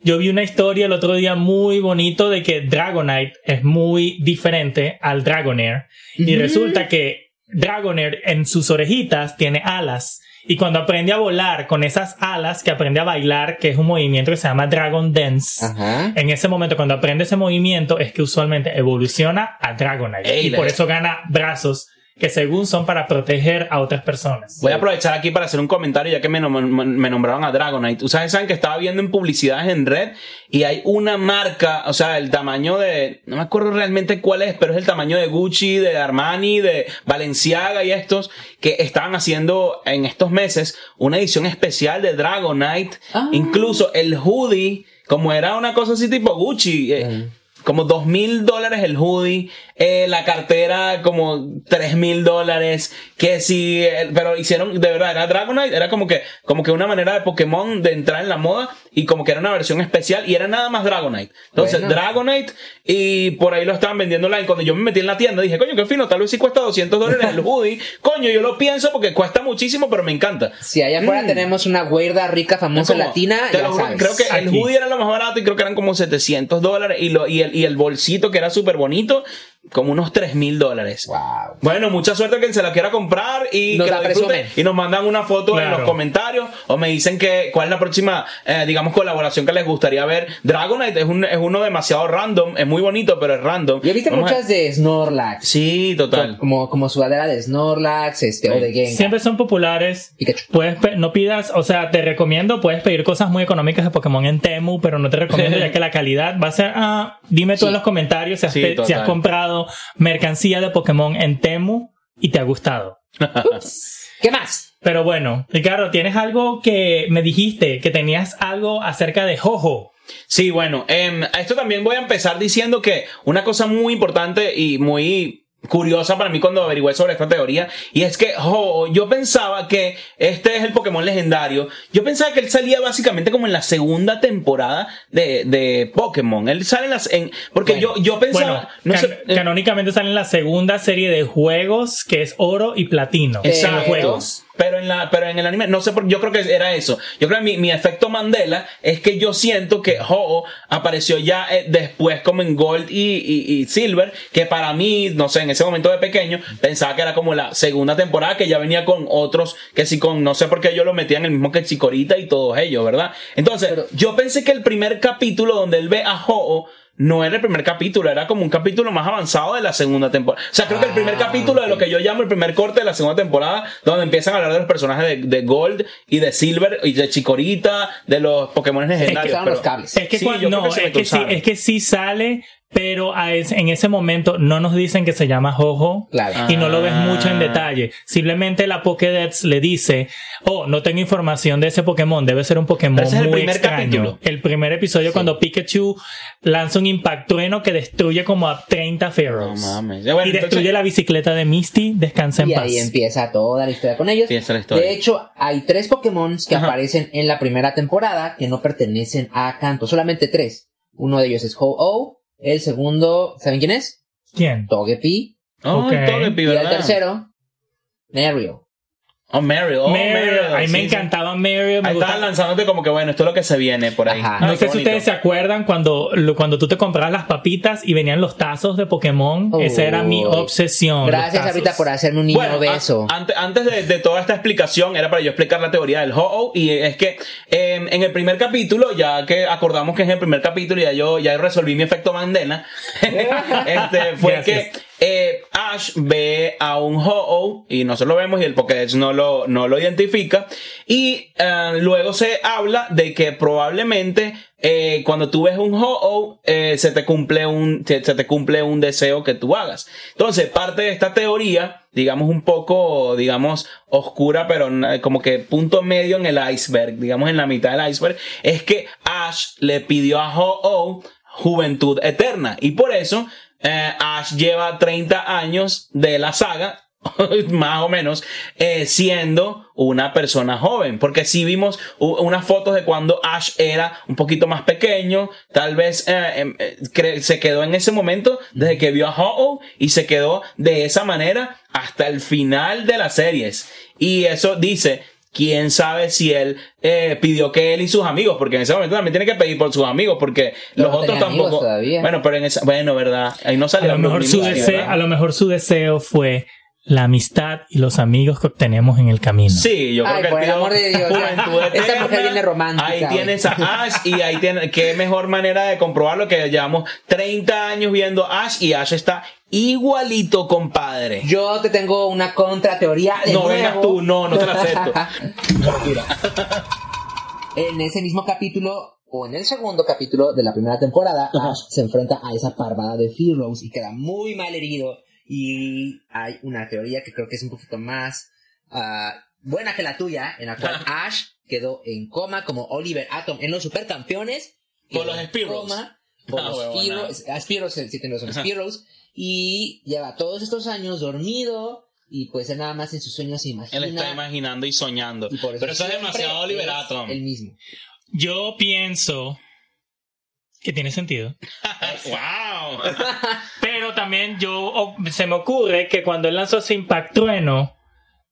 Yo vi una historia el otro día muy bonito de que Dragonite es muy diferente al Dragonair. Y resulta que Dragonair en sus orejitas tiene alas. Y cuando aprende a volar con esas alas, que aprende a bailar, que es un movimiento que se llama Dragon Dance. Ajá. En ese momento, cuando aprende ese movimiento, es que usualmente evoluciona a Dragonite. Ey, y por eso gana brazos que según son para proteger a otras personas. Voy a aprovechar aquí para hacer un comentario ya que me, nom- me nombraron a Dragonite. Ustedes saben que estaba viendo en publicidades en red y hay una marca, o sea, el tamaño de, no me acuerdo realmente cuál es, pero es el tamaño de Gucci, de Armani, de Balenciaga y estos que estaban haciendo en estos meses una edición especial de Dragonite. Ah. Incluso el hoodie, como era una cosa así tipo Gucci. eh, Mm. Como dos mil dólares el hoodie, eh, la cartera como tres mil dólares, que si, eh, pero hicieron, de verdad, era Dragonite, era como que, como que una manera de Pokémon de entrar en la moda, y como que era una versión especial y era nada más Dragonite. Entonces, Bueno. Dragonite y por ahí lo estaban vendiendo online. Cuando yo me metí en la tienda dije, coño, qué fino, tal vez sí cuesta 200 dólares el hoodie. Coño, yo lo pienso porque cuesta muchísimo, pero me encanta. Si allá afuera tenemos una güerda rica, famosa Como- latina, te ya lo juro, sabes. creo que el hoodie era lo más barato y creo que eran como 700 dólares y, lo, y, el, y el bolsito que era súper bonito, como unos 3 mil dólares. Wow. Bueno, mucha suerte a quien se la quiera comprar y Nos que la disfrute. Y nos mandan una foto en Claro. los comentarios o me dicen que cuál es la próxima, eh, digamos, colaboración que les gustaría ver. Dragonite es, un, es uno demasiado random, es muy bonito, pero es random. Yo he visto Vamos a- muchas de Snorlax. Sí, total. Como, como sudadera de Snorlax, este, o de Gengar. Siempre son populares. Pikachu. Puedes no pidas, o sea, te recomiendo, puedes pedir cosas muy económicas de Pokémon en Temu, pero no te recomiendo ya que la calidad va a ser, ah, dime tú Sí. en los comentarios si has, Sí, si has comprado mercancía de Pokémon en Temu y te ha gustado. ¿Qué más? Pero bueno, Ricardo, tienes algo que me dijiste, que tenías algo acerca de Jojo. Sí, bueno, a esto también voy a empezar diciendo que una cosa muy importante y muy curiosa para mí cuando averigüé sobre esta teoría y es que Ho, yo pensaba que este es el Pokémon legendario yo pensaba que él salía básicamente como en la segunda temporada de, de Pokémon él sale en las en, porque Bueno, yo, yo pensaba Bueno, no can- sé, eh, canónicamente sale en la segunda serie de juegos, que es oro y platino. Exacto. juegos. Pero en la, pero en el anime, no sé por, yo creo que era eso. Yo creo que mi, mi efecto Mandela es que yo siento que Ho apareció ya eh, después como en Gold y, y- y Silver, que para mí, no sé, en ese momento de pequeño, pensaba que era como la segunda temporada que ya venía con otros, que sí con, no sé por qué yo lo metía en el mismo que Chikorita y todos ellos, ¿verdad? Entonces, Pero- yo pensé que el primer capítulo donde él ve a Ho no era el primer capítulo, era como un capítulo más avanzado de la segunda temporada. O sea, creo que el primer Ah, capítulo de lo que yo llamo el primer corte de la segunda temporada, donde empiezan a hablar de los personajes de, de Gold y de Silver y de Chikorita, de los Pokémon legendarios. Pero- los cables. Es que, Sí, cuando- no, que es, que sí, es que sí sale, pero a es- en ese momento no nos dicen que se llama Jojo. Claro. Y no lo ves Ah. mucho en detalle. Simplemente la Pokédex le dice, oh, no tengo información de ese Pokémon, debe ser un Pokémon Pero ese es el muy primer extraño. capítulo. El primer episodio Sí. cuando Pikachu lanza un impactrueno que destruye como a 30 No Fearows. mames. Ya, bueno, y destruye entonces- la bicicleta de Misty, descansa en Y paz. ahí empieza toda la historia con ellos. Empieza la historia. De hecho, hay tres Pokémon que Ajá. aparecen en la primera temporada que no pertenecen a Kanto. Solamente tres. Uno de ellos es Ho-Oh. El segundo, ¿saben quién es? ¿Quién? Togepi. Ay, Ok. Togepi, Y el ¿verdad? tercero, Mario. Oh, Mario. Oh, Mario, a mí me sí, sí. encantaba Mario. Me Ahí gustaba- estaban lanzándote como que bueno, esto es lo que se viene por ahí. Ajá. No Ay, sé si bonito. ustedes se acuerdan cuando, cuando tú te comprabas las papitas y venían los tazos de Pokémon. Esa era mi obsesión. Gracias ahorita por hacerme un niño Bueno, obeso. a- ante- antes de, de toda esta explicación, era para yo explicar la teoría del Ho-Oh, y es que eh, en el primer capítulo, ya que acordamos que es el primer capítulo, ya yo ya resolví mi efecto Mandela, este, fue Gracias. que eh, Ash ve a un Ho-Oh, y nosotros lo vemos y el Pokédex no lo, no lo identifica, y eh, luego se habla de que probablemente eh, cuando tú ves un Ho-Oh, eh, se te cumple un, se, se te cumple un deseo que tú hagas. Entonces, parte de esta teoría, digamos un poco, digamos, oscura, pero na- como que punto medio en el iceberg, digamos en la mitad del iceberg, es que Ash le pidió a Ho-Oh juventud eterna. Y por eso, eh, Ash lleva 30 años de la saga más o menos, eh, siendo una persona joven. Porque si vimos unas fotos de cuando Ash era un poquito más pequeño, tal vez eh, em, se quedó en ese momento desde que vio a Ho-Oh y se quedó de esa manera hasta el final de las series. Y eso dice quién sabe si él eh, pidió que él y sus amigos, porque en ese momento también tiene que pedir por sus amigos, porque Pero los no otros tampoco. todavía. Bueno, pero en esa, bueno, verdad, ahí no A salió lo, mejor su deseo, a lo mejor su deseo fue la amistad y los amigos que obtenemos en el camino. Sí, yo creo Ay, que por el amor de Dios, juventud eterna. mujer viene romántica, Ahí tienes a Ash y ahí tiene, qué mejor manera de comprobarlo que llevamos 30 años viendo a Ash y Ash está igualito, compadre. Yo te tengo una contrateoría de no nuevo. vengas tú, no, no te la acepto. en ese mismo capítulo, o en el segundo capítulo de la primera temporada, Ash se enfrenta a esa parvada de Heroes y queda muy mal herido. Y hay una teoría que creo que es un poquito más ah, buena que la tuya, en la cual Ash quedó en coma como Oliver Atom en los supercampeones. Por los coma Por Ah, los. Spearows, ah, Spearows, eh, sí, Spearows, y lleva todos estos años dormido y pues él nada más en sus sueños se imagina Él está imaginando y soñando. y por eso Pero eso es demasiado es liberato. El mismo. Yo pienso que tiene sentido. ¡Wow! Pero también yo se me ocurre que cuando él lanzó ese impactrueno,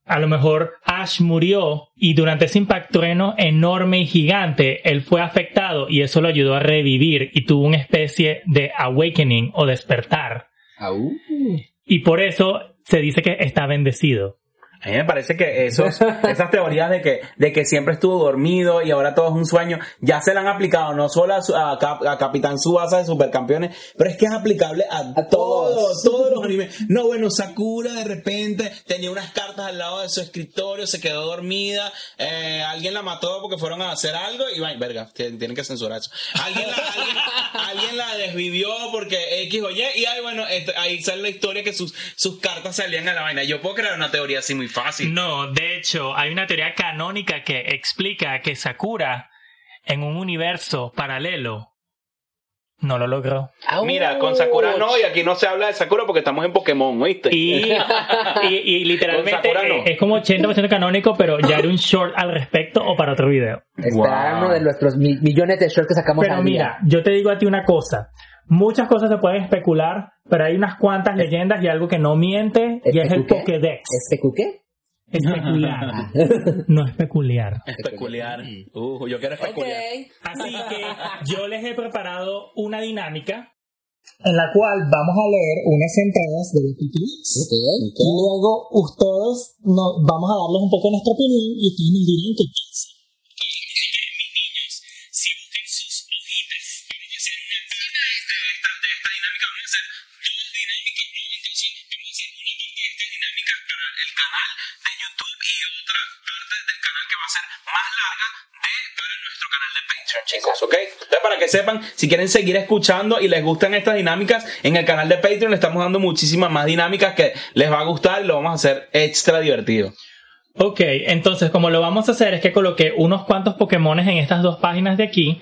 a lo mejor Ash murió y durante ese impactrueno enorme y gigante, él fue afectado y eso lo ayudó a revivir y tuvo una especie de awakening o despertar. Y por eso se dice que está bendecido. A mí me parece que esos, esas teorías de que, de que siempre estuvo dormido y ahora todo es un sueño, ya se la han aplicado no solo a, su- a Cap- a Capitán Subasa de Supercampeones, pero es que es aplicable a, A todos, todos. todos los animes. No, bueno, Sakura de repente tenía unas cartas al lado de su escritorio, se quedó dormida, eh, alguien la mató porque fueron a hacer algo y, bueno, verga, tienen que censurar eso. Alguien la, alguien, alguien la desvivió porque X o Y, y ahí, bueno, este- ahí sale la historia que sus, sus cartas salían a la vaina. Yo puedo crear una teoría así muy fácil. No, de hecho, hay una teoría canónica que explica que Sakura, en un universo paralelo, no lo logró. Mira, con Sakura no, y aquí no se habla de Sakura porque estamos en Pokémon, ¿oíste? Y, y, y literalmente Con Sakura no. eh, es como 80% canónico, pero ya haré un short al respecto o para otro video. Está Wow. uno de nuestros mi- millones de shorts que sacamos Pero al día. mira, yo te digo a ti una cosa. Muchas cosas se pueden especular, pero hay unas cuantas leyendas y algo que no miente, y es el. Pokédex. ¿Este qué? Especular. no es peculiar. Especular. Uh, yo quiero especular. Así que yo les he preparado una dinámica en la cual vamos a leer unas entradas de Wikileaks. Ok. Y luego ustedes nos vamos a darles un poco nuestra opinión y ustedes nos dirán qué piensan. El canal de YouTube y otra parte del canal que va a ser más larga de para nuestro canal de Patreon, chicos, ¿ok? Entonces, para que sepan, si quieren seguir escuchando y les gustan estas dinámicas, en el canal de Patreon le estamos dando muchísimas más dinámicas que les va a gustar y lo vamos a hacer extra divertido. Ok, entonces como lo vamos a hacer es que coloqué unos cuantos Pokémones en estas dos páginas de aquí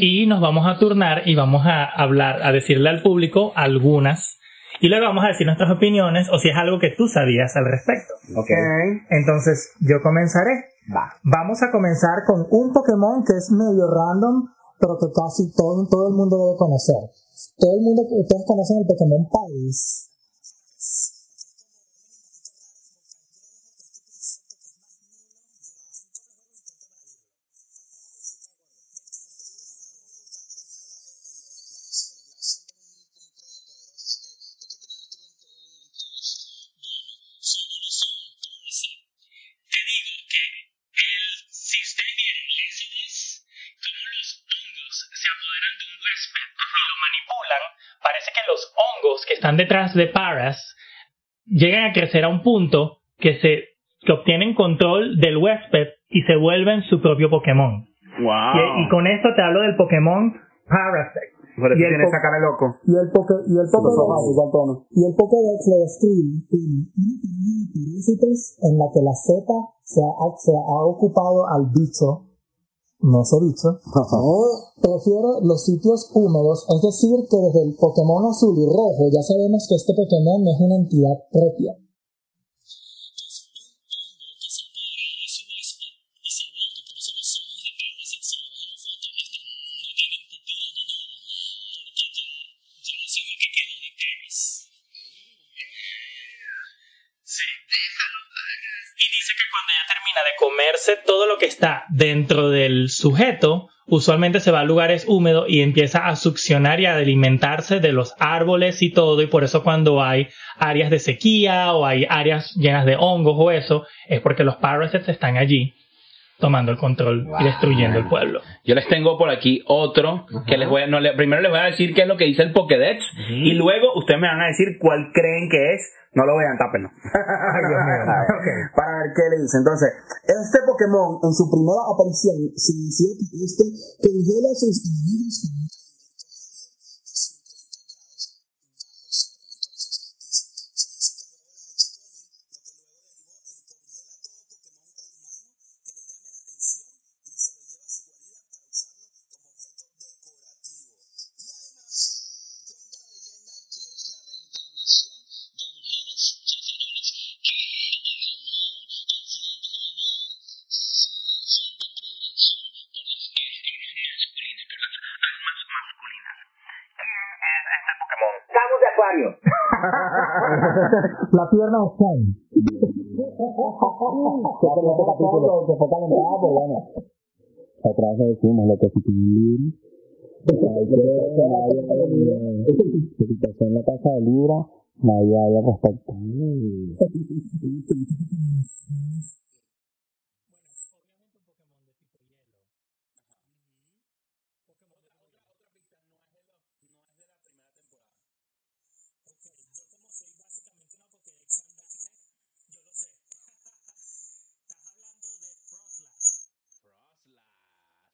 y nos vamos a turnar y vamos a hablar, a decirle al público algunas y luego vamos a decir nuestras opiniones o si es algo que tú sabías al respecto. Ok. Entonces yo comenzaré. Va. Vamos a comenzar con un Pokémon que es medio random, pero que casi todo, todo el mundo debe conocer. Todo el mundo, ustedes conocen el Pokémon Paris. Parece que los hongos que están detrás de Paras llegan a crecer a un punto que se que obtienen control del huésped y se vuelven su propio Pokémon. Wow. Y, y con esto te hablo del Pokémon Parasect. Por y el po- esa cara loco. Y el, poke, y el Pokédex, y el Pokédex lo describe como una cadena de parásitos en la que la Z se ha, se ha ocupado al bicho, no ese bicho, prefiere los sitios húmedos, es decir, que desde el Pokémon azul y rojo ya sabemos que este Pokémon no es una entidad propia. Y dice que cuando ya termina de comerse todo lo que está dentro del sujeto, usualmente se va a lugares húmedos y empieza a succionar y a alimentarse de los árboles y todo. Y por eso cuando hay áreas de sequía o hay áreas llenas de hongos o eso, es porque los parasites están allí tomando el control y destruyendo el pueblo. Yo les tengo por aquí otro que les voy a, no, le- primero les voy a decir qué es lo que dice el Pokédex y luego ustedes me van a decir cuál creen que es. No lo vean, tápenlo. Para ver qué le dice. Entonces, este Pokémon en su primera aparición se decía que este congela sus enemigos fue calentado, pero bueno. Otra vez decimos lo que si tú hay que si pasó en la casa de Libra, nadie habla al respecto.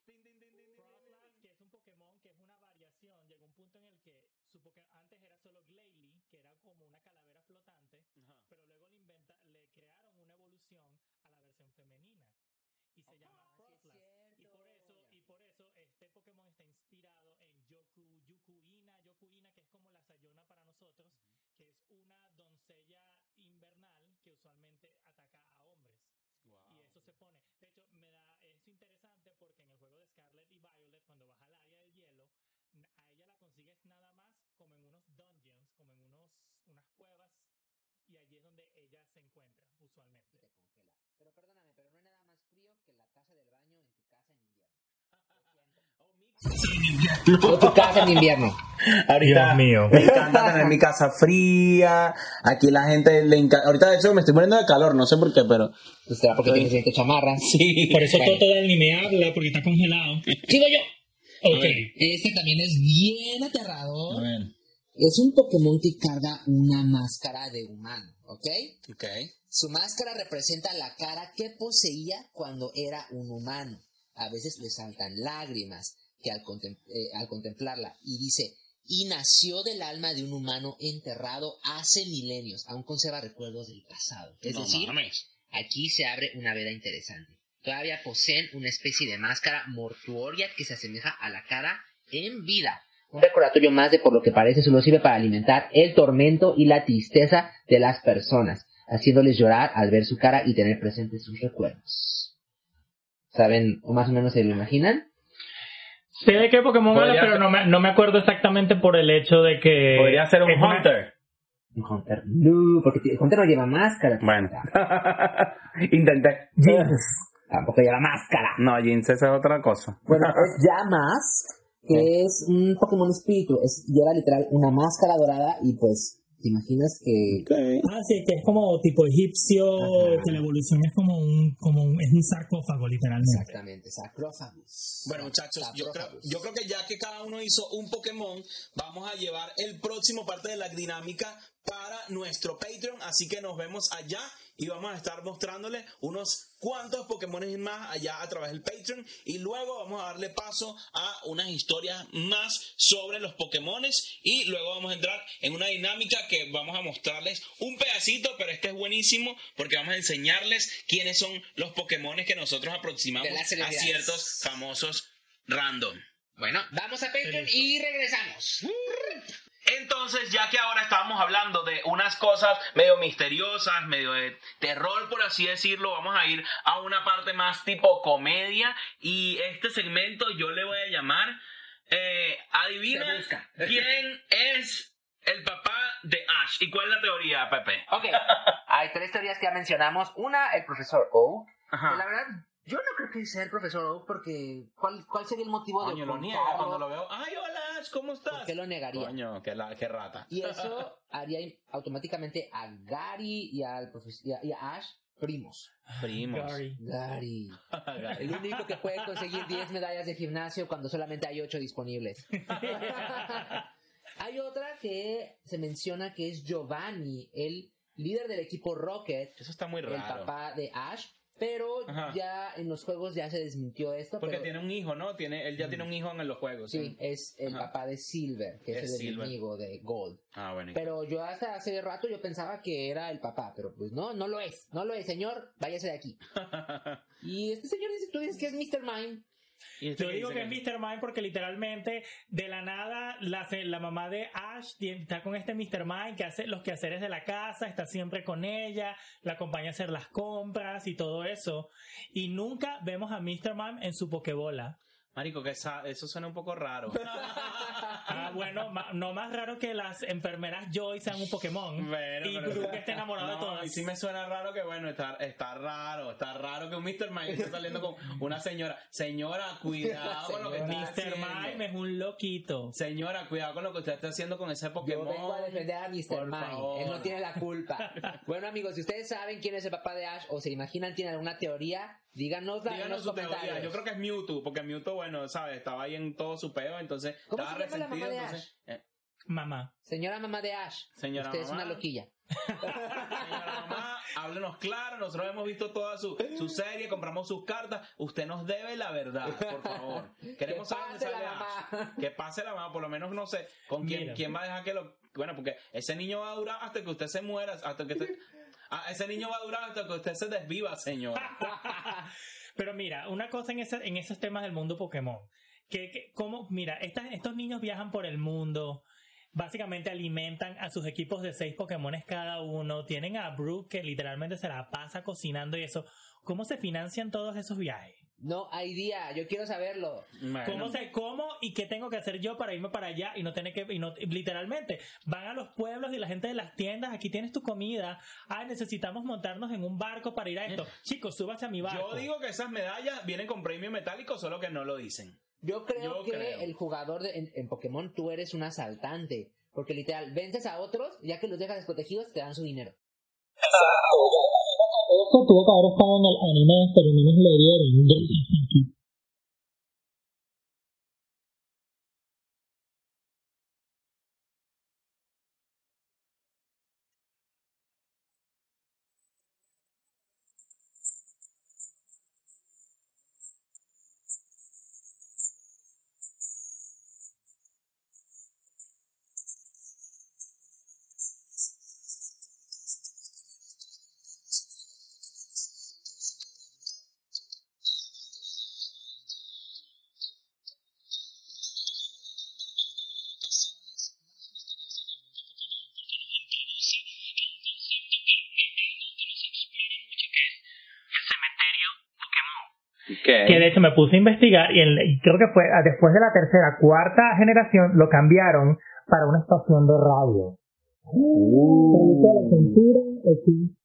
Frostlass, que es un Pokémon que es una variación, llegó un punto en el que su Poké- antes era solo Glalie, que era como una calavera flotante, pero luego le, inventa- le crearon una evolución a la versión femenina y se llama Frostlass. Y por eso, y por eso este Pokémon está inspirado en Yoku, Yukuina, Yokuina, que es como la Sayona para nosotros, que es una doncella invernal que usualmente ataca a hombres. Y eso se pone. De hecho, me da, es interesante porque en el juego de Scarlet y Violet, cuando vas al área del hielo, a ella la consigues nada más como en unos dungeons, como en unos, unas cuevas, y allí es donde ella se encuentra, usualmente. Te congela. Pero perdóname, pero no hay nada más frío que la taza del baño en tu casa en invierno. O tu casa en invierno. Ahorita Dios mío. me encanta tener mi casa fría. Aquí la gente le encanta. Ahorita de hecho me estoy muriendo de calor, no sé por qué, pero Pues será porque tienes siete chamarras. sí. Por eso Bueno. Toto ni me habla, porque está congelado. Sigo yo. Ok. Este también es bien aterrador. A ver. Es un Pokémon que carga una máscara de humano, ¿ok? Ok. Su máscara representa la cara que poseía cuando era un humano. A veces le saltan lágrimas que al, contem- eh, al contemplarla y dice, y nació del alma de un humano enterrado hace milenios, aún conserva recuerdos del pasado. Es No decir, mames. aquí se abre una veda interesante. Todavía poseen una especie de máscara mortuoria que se asemeja a la cara en vida. Un recordatorio más de por lo que parece solo sirve para alimentar el tormento y la tristeza de las personas, haciéndoles llorar al ver su cara y tener presentes sus recuerdos. ¿Saben o más o menos se lo imaginan? Sé de qué Pokémon habla, pero ser- no me, no me acuerdo exactamente por el hecho de que... Podría ser un una- Hunter. Un Hunter. No, porque el Hunter no lleva máscara. Bueno. Intenté. Tampoco lleva máscara. No, Jinx, esa es otra cosa. Bueno, es Yamask, que es un Pokémon espíritu. Es, lleva literal una máscara dorada y pues, ¿te imaginas que Ah, sí, que es como tipo egipcio, Ajá. que la evolución es como un, como un, es un sarcófago, literalmente. Exactamente, Sacrófagus. Bueno, muchachos, yo creo, Sacrófagus. yo creo que ya que cada uno hizo un Pokémon, vamos a llevar el próximo parte de la dinámica para nuestro Patreon. Así que nos vemos allá y vamos a estar mostrándoles unos cuantos Pokémon más allá a través del Patreon. Y luego vamos a darle paso a unas historias más sobre los Pokémon. Y luego vamos a entrar en una dinámica que vamos a mostrarles un pedacito, pero este es buenísimo porque vamos a enseñarles quiénes son los Pokémon que nosotros aproximamos a ciertos famosos random. Bueno, vamos a Patreon y regresamos. Entonces, ya que ahora estábamos hablando de unas cosas medio misteriosas, medio de terror, por así decirlo, vamos a ir a una parte más tipo comedia. Y este segmento yo le voy a llamar, eh, adivina quién es el papá de Ash. ¿Y cuál es la teoría, Pepe? Ok, hay tres teorías que ya mencionamos. Una, el profesor que la verdad, yo no creo que sea el profesor Oak porque ¿cuál, cuál sería el motivo de Coño, lo niega cuando lo veo. Ay, hola Ash, ¿cómo estás? ¿Por qué lo negaría? Coño, qué, la, qué rata. Y eso haría automáticamente a Gary y, al profes- y a, y a Ash primos. Primos. Gary. Gary. El único que puede conseguir 10 medallas de gimnasio cuando solamente hay 8 disponibles. hay otra que se menciona que es Giovanni, el líder del equipo Rocket, Eso está muy el raro. papá de Ash, pero Ajá. ya en los juegos ya se desmintió esto. Porque pero tiene un hijo, ¿no? Tiene, él ya tiene un hijo en los juegos. Sí, es el Ajá. papá de Silver, que es, Es el Silver. enemigo de Gold. Ah, bueno. Pero yo hasta hace rato yo pensaba que era el papá, pero pues no, no lo es, no lo es, señor, váyase de aquí. Y este señor dice, tú dices que es Mr. Mime. Yo digo que es Mr. Mind porque literalmente de la nada la, la mamá de Ash está con este Mr. Mind que hace los quehaceres de la casa, está siempre con ella, la acompaña a hacer las compras y todo eso. Y nunca vemos a Mr. Mind en su pokebola. Marico, que esa- eso suena un poco raro. Ah, bueno, ma- no más raro que las enfermeras Joy sean un Pokémon Bueno, y pero- Drew que esté enamorado de No, todas. y sí me suena raro que, bueno, está, está raro, está raro que un Mr. Mime esté saliendo con una señora. Señora, cuidado con lo que está Mr. haciendo. Mime es un loquito. Señora, cuidado con lo que usted está haciendo con ese Yo Pokémon. vengo a defender a Mr. Por Mime. favor. Él no tiene la culpa. bueno, amigos, si ustedes saben quién es el papá de Ash o se imaginan, tienen alguna teoría, díganosla en Díganos los su teoría. Yo creo que es Mewtwo, porque Mewtwo, bueno, ¿sabes? Estaba ahí en todo su peo, entonces ¿Cómo estaba se llama la mamá de entonces, eh, Mamá. Señora mamá de Ash, Señora usted es una loquilla. Señora mamá, háblenos claro, nosotros hemos visto toda su, su serie, compramos sus cartas, usted nos debe la verdad, por favor. Queremos Que saber dónde sale la Ash. mamá. Que pase la mamá, por lo menos no sé con quién, Mira. quién va a dejar que lo... Bueno, porque ese niño va a durar hasta que usted se muera, hasta que usted... Ah, ese niño va a durar hasta que usted se desviva, señor. Pero mira, una cosa en, ese, en esos temas del mundo Pokémon. Que, como, mira, estos niños viajan por el mundo. Básicamente alimentan a sus equipos de seis Pokémones cada uno. Tienen a Brooke que literalmente se la pasa cocinando y eso. ¿Cómo se financian todos esos viajes? No hay día, yo quiero saberlo. Bueno, ¿Cómo se, cómo y qué tengo que hacer yo para irme para allá y no tener que, y no, literalmente, van a los pueblos y la gente de las tiendas, aquí tienes tu comida, ay, necesitamos montarnos en un barco para ir a esto. Chicos, súbase a mi barco. Yo digo que esas medallas vienen con premio metálico, solo que no lo dicen. Yo creo Yo que creo. el jugador de- en, en Pokémon tú eres un asaltante. Porque literal, vences a otros, ya que los dejas desprotegidos, te dan su dinero. Eso tuvo que haber estado en el anime, pero no nos lo dieron. de- Que de hecho me puse a investigar y, creo que fue después de la tercera, cuarta generación lo cambiaron para una estación de radio. La censura, aquí.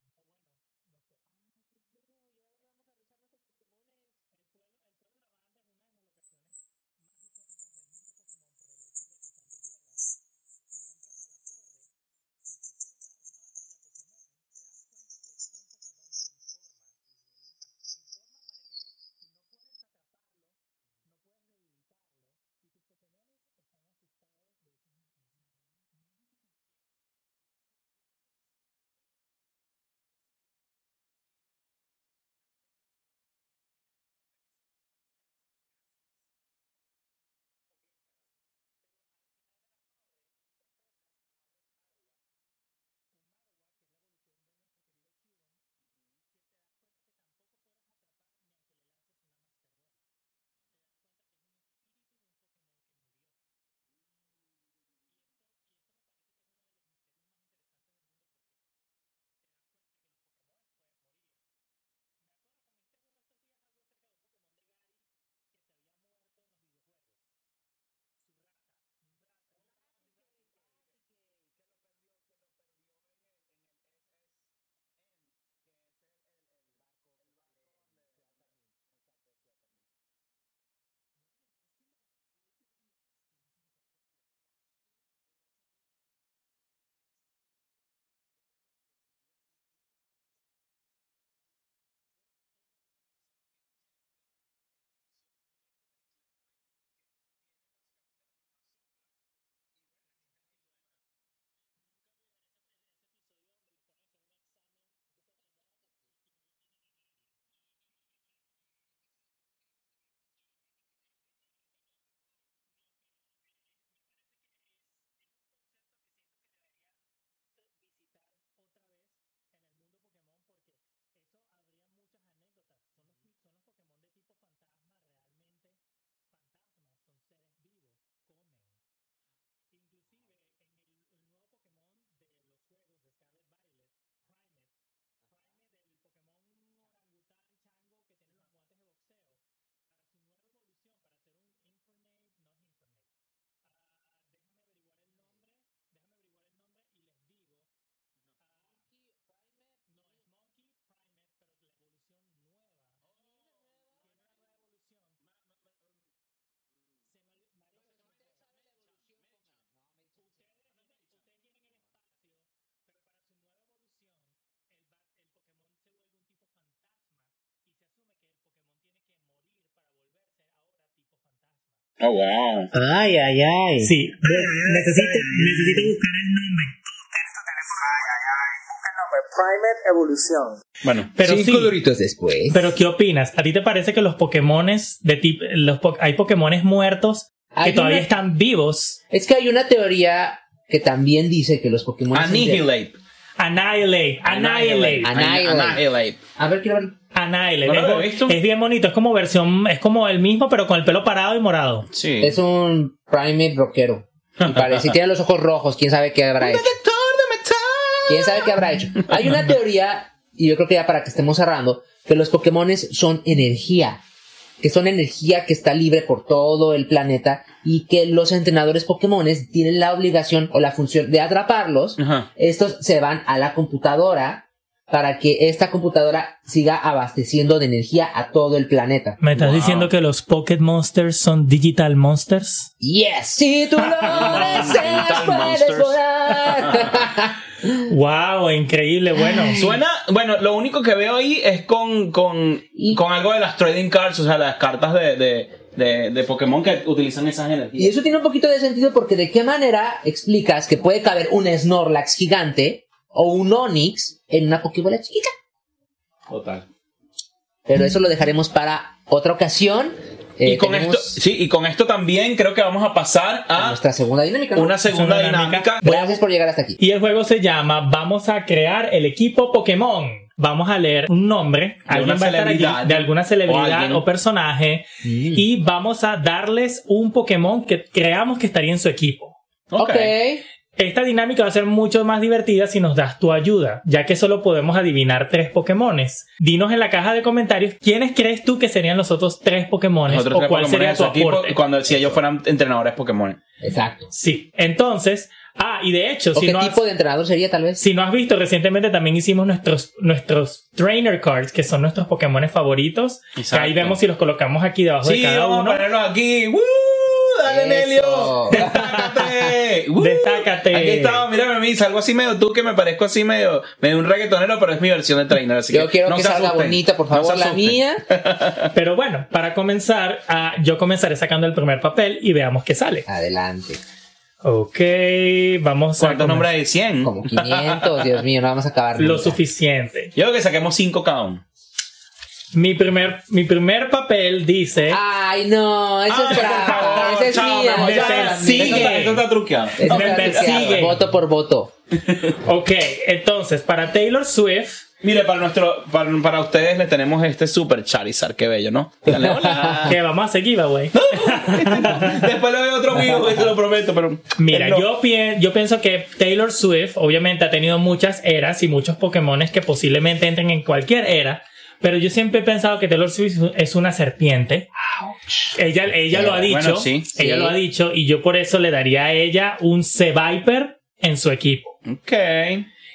Oh, wow. Ay, ay, ay. Sí, necesito, necesito buscar el nombre. Primate Evolución. Bueno, Pero Cinco sí, doritos después. pero ¿qué opinas? ¿A ti te parece que los Pokémones de tipo, los po- hay Pokémones muertos que Hay todavía una- están vivos? Es que hay una teoría que también dice que los Pokémon... Annihilate. Annihilate, Annihilate, Annihilate. Annihilate. A ver, quiero ver. ¿No lo es, había visto? es bien bonito, es como versión, es como el mismo, pero con el pelo parado y morado. Sí. Es un primate rockero. Y parece, tiene los ojos rojos, quién sabe qué habrá hecho. ¿Quién sabe qué habrá hecho? Hay una teoría, y yo creo que ya para que estemos cerrando, que los Pokémones son energía. Que son energía que está libre por todo el planeta y que los entrenadores Pokémones tienen la obligación o la función de atraparlos. Ajá. Estos se van a la computadora para que esta computadora siga abasteciendo de energía a todo el planeta. ¿Me estás Wow. diciendo que los Pocket Monsters son Digital Monsters? Yes, si tú lo deseas, Digital puedes Monsters. volar. ¡Wow! Increíble, bueno. Suena, bueno, lo único que veo ahí es con, con, Y- con algo de las trading cards, o sea, las cartas de, de, de, de Pokémon que utilizan esas Y energías. eso tiene un poquito de sentido porque de qué manera explicas que puede caber un Snorlax gigante o un Onix en una Pokébola chiquita. Total. Pero eso lo dejaremos para otra ocasión. Eh, y con tenemos esto, sí, y con esto también creo que vamos a pasar a a nuestra segunda dinámica. ¿no? una segunda Segunda dinámica. dinámica. Gracias por llegar hasta aquí. Y el juego se llama Vamos a crear el equipo Pokémon. Vamos a leer un nombre, alguien una va a estar allí, celebridad. de alguna O celebridad alguien. o, personaje, Mm. y vamos a darles un Pokémon que creamos que estaría en su equipo. ok. Esta dinámica va a ser mucho más divertida si nos das tu ayuda, ya que solo podemos adivinar tres Pokémones. Dinos en la caja de comentarios quiénes crees tú que serían los otros tres Pokémones Nosotros o tres cuál Pokémon sería en tu su equipo aporte. cuando si ellos fueran entrenadores Pokémon. Exacto. Sí, entonces, ah, y de hecho, ¿O si qué no, has, tipo de entrenador sería tal vez? si no has visto, recientemente también hicimos nuestros, nuestros Trainer Cards, que son nuestros Pokémones favoritos. Que ahí vemos si los colocamos aquí debajo Sí, de cada vamos uno. a ponerlos aquí. ¡Woo! ¡Dale. Nelio! ¡Destácate! Destácate. Aquí estaba, mírame a mí, salgo así medio tú que me parezco así medio, medio un reggaetonero, pero es mi versión de trainer. Así Yo que quiero no que salga asusten. bonita, por No favor, la asusten. mía. Pero bueno, para comenzar, ah, yo comenzaré sacando el primer papel y veamos qué sale. Adelante. Ok, vamos a. ¿Cuántos nombres hay? 100. Como 500, Dios mío, no vamos a acabar. Lo nunca. suficiente. Yo creo que saquemos 5 cada uno. Mi primer, mi primer papel dice. Ay, no, eso Ay, es por trampa. favor, Esa es chao, mía. me ya. persigue. Esto está- truqueado. Me persigue. Voto por voto. Ok, entonces, para Taylor Swift. Mire, para nuestro, para, para ustedes le tenemos este super Charizard, qué bello, ¿no? Dale, hola. Que vamos a hacer giveaway. Después le doy otro video, te lo prometo, pero. Mira, no. yo, pien- yo pienso que Taylor Swift obviamente ha tenido muchas eras y muchos Pokémones que posiblemente entren en cualquier era. Pero yo siempre he pensado que Taylor Swift es una serpiente. Ella, ella lo ha dicho. Bueno, sí, ella sí. lo ha dicho. Y yo por eso le daría a ella un C-Viper en su equipo. Ok.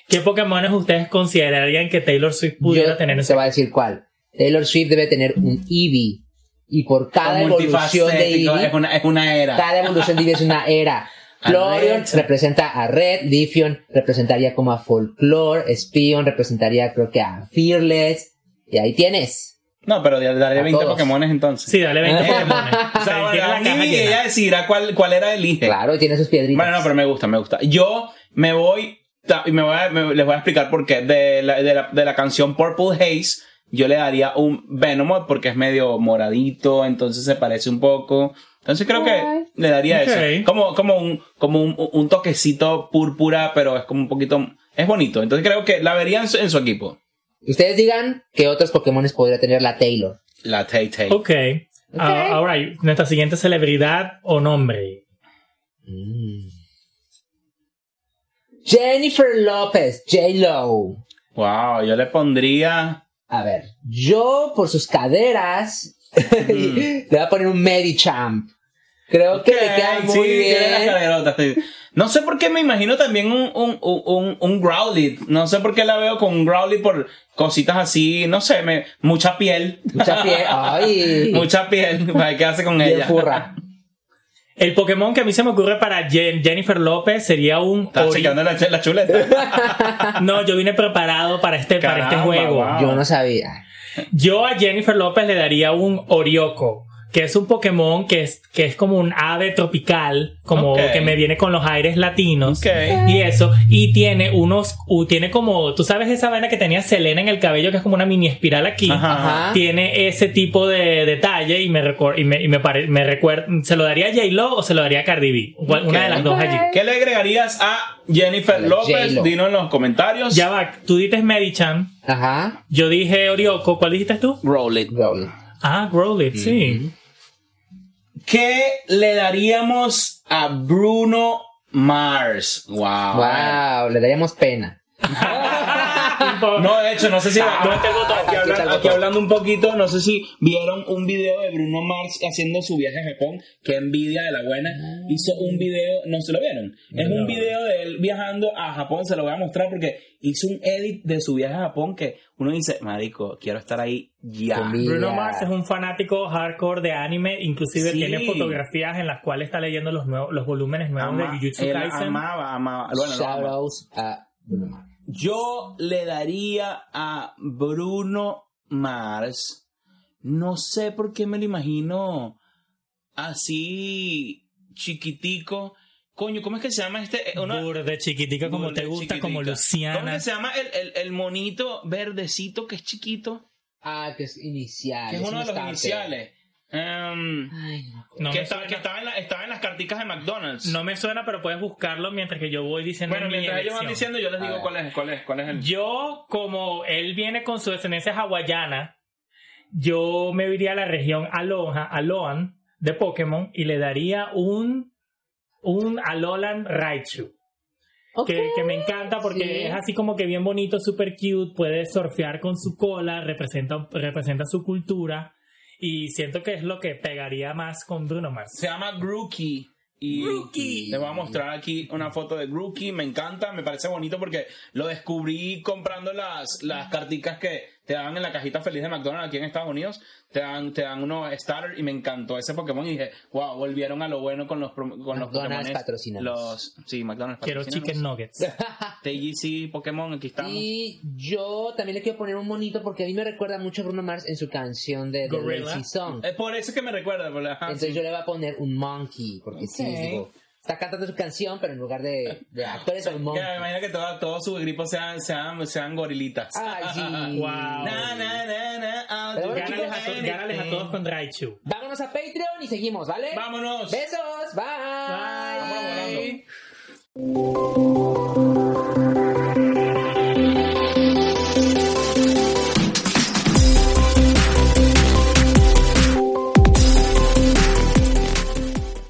¿Qué Pokémones ustedes considerarían que Taylor Swift pudiera Yo tener en te su va a decir cuál. Taylor Swift debe tener un Eevee. Y por cada evolución de Eevee, es una, es una era. cada evolución de Eevee es una era. Red. representa a Red, Leafeon representaría como a Folklore, Spion representaría creo que a Fearless. Y ahí tienes. No, pero le daré A 20 todos. Pokémones entonces. Sí, dale 20 Eh. Pokémones. O sea, bueno, la caja llena. ella decidirá cuál, cuál era elige. Claro, y tiene sus piedritas. Bueno, no, pero me gusta, me gusta. Yo me voy, y me voy a- me- les voy a explicar por qué. De la, de, la, de la canción Purple Haze, yo le daría un Venomoth porque es medio moradito, entonces se parece un poco. Entonces creo que le daría eso. Como, como, un, como un, un toquecito púrpura, pero es como un poquito... Es bonito. Entonces creo que la vería en su, en su equipo. Ustedes digan qué otros Pokémon podría tener la Taylor. La Tay Tay. Ok. Ah, ahora, nuestra siguiente celebridad o nombre. Mm. Jennifer López, J-Lo. Wow, yo le pondría... A ver, yo por sus caderas le voy a poner un Medichamp. Creo que le queda Ok, muy sí, bien. No sé por qué me imagino también un, un, un, un, un Growlithe. No sé por qué la veo con un Growlithe por cositas así. No sé, me, mucha piel. Mucha piel. Ay. mucha piel. ¿Qué hace con ella? furra. El Pokémon que a mí se me ocurre para Jen- Jennifer López sería un. Estás chequeando la, la chuleta. No, yo vine preparado para este, para este juego. wow. Yo no sabía. Yo a Jennifer López le daría un Orioco, que es un Pokémon que es, que es como un ave tropical, como que me viene con los aires latinos. Ok. Y eso, y tiene unos, tiene como, tú sabes esa vaina que tenía Selena en el cabello, que es como una mini espiral aquí. Ajá. Ajá. Tiene ese tipo de detalle y me recuerda, y me, y me, pare- me recuerda, ¿se lo daría a J-Lo o se lo daría a Cardi B? Una de las dos allí. ¿Qué le agregarías a Jennifer López? Dinos en los comentarios. Ya va, tú dices Medichan, Ajá. yo dije Orioco, ¿cuál dijiste tú? Roll it. Roll. Ah, Growlit, sí. ¿Qué le daríamos a Bruno Mars? Wow. Wow, le daríamos pena. No, de hecho, no sé si. Ah, aquí, Aquí está habla- el aquí hablando un poquito, no sé si vieron un video de Bruno Mars haciendo su viaje a Japón. Qué envidia de la buena. Hizo un video, no se lo vieron. Es un video de él viajando a Japón, se lo voy a mostrar porque hizo un edit de su viaje a Japón que uno dice, Marico, quiero estar ahí ya. Bruno. Mars es un fanático hardcore de anime, inclusive Sí. tiene fotografías en las cuales está leyendo los nuevos, los volúmenes nuevos Ama- de Jujutsu Kaisen. amaba, amaba. Bueno. Shoutouts a Bruno Mars. Yo le daría a Bruno Mars. No sé por qué me lo imagino así chiquitico. Coño, ¿cómo es que se llama este? Eh, una- Burde chiquitica como Burde te gusta, chiquitica. como ¿Cómo Luciana. que se llama el, el- el monito verdecito que es chiquito? Ah, que es inicial. Que es uno un de los starter. iniciales. Em, Ay, no. Que, que estaba, en la- estaba en las carticas de McDonald's. No me suena, pero puedes buscarlo mientras que yo voy diciendo bueno, mi mientras ellos van diciendo, yo les digo cuál es, cuál es, cuál es el. Yo, como él viene con su descendencia hawaiana, yo me iría a la región Aloha, Alohan de Pokémon y le daría un, un Alolan Raichu. Ok. Que, que me encanta porque Sí. es así como que bien bonito, super cute, puede surfear con su cola, representa, representa su cultura y siento que es lo que pegaría más con Bruno Mars. Se llama Grookey. Y Grookey. le voy a mostrar aquí una foto de Grookey. Me encanta, me parece bonito porque lo descubrí comprando las, las carticas que te dan en la cajita feliz de McDonald's aquí en Estados Unidos. Te dan, te dan unos starters y me encantó ese Pokémon. Y dije, wow, volvieron a lo bueno con los, con los McDonald's Pokémon. patrocínanos. Los, sí, McDonald's Quiero chicken nuggets. TGC Pokémon, aquí estamos. Y yo también le quiero poner un monito porque a mí me recuerda mucho a Bruno Mars en su canción de The Gorilla. Lazy Song. Es por eso que me recuerda. por la- Entonces sí. yo le voy a poner un monkey, porque sí, Ok. digo, está cantando su canción, pero en lugar de, de actores monkey. Ya, me imagino que todo- todos sus gripos sean, sean, sean gorilitas. Ay, sí. Wow. Na, na, na, na, Pero bueno, Gánales a, to- anything. gánales a todos con Raichu. Vámonos a Patreon y seguimos, ¿vale? Vámonos. Besos, bye. Vámonos volando.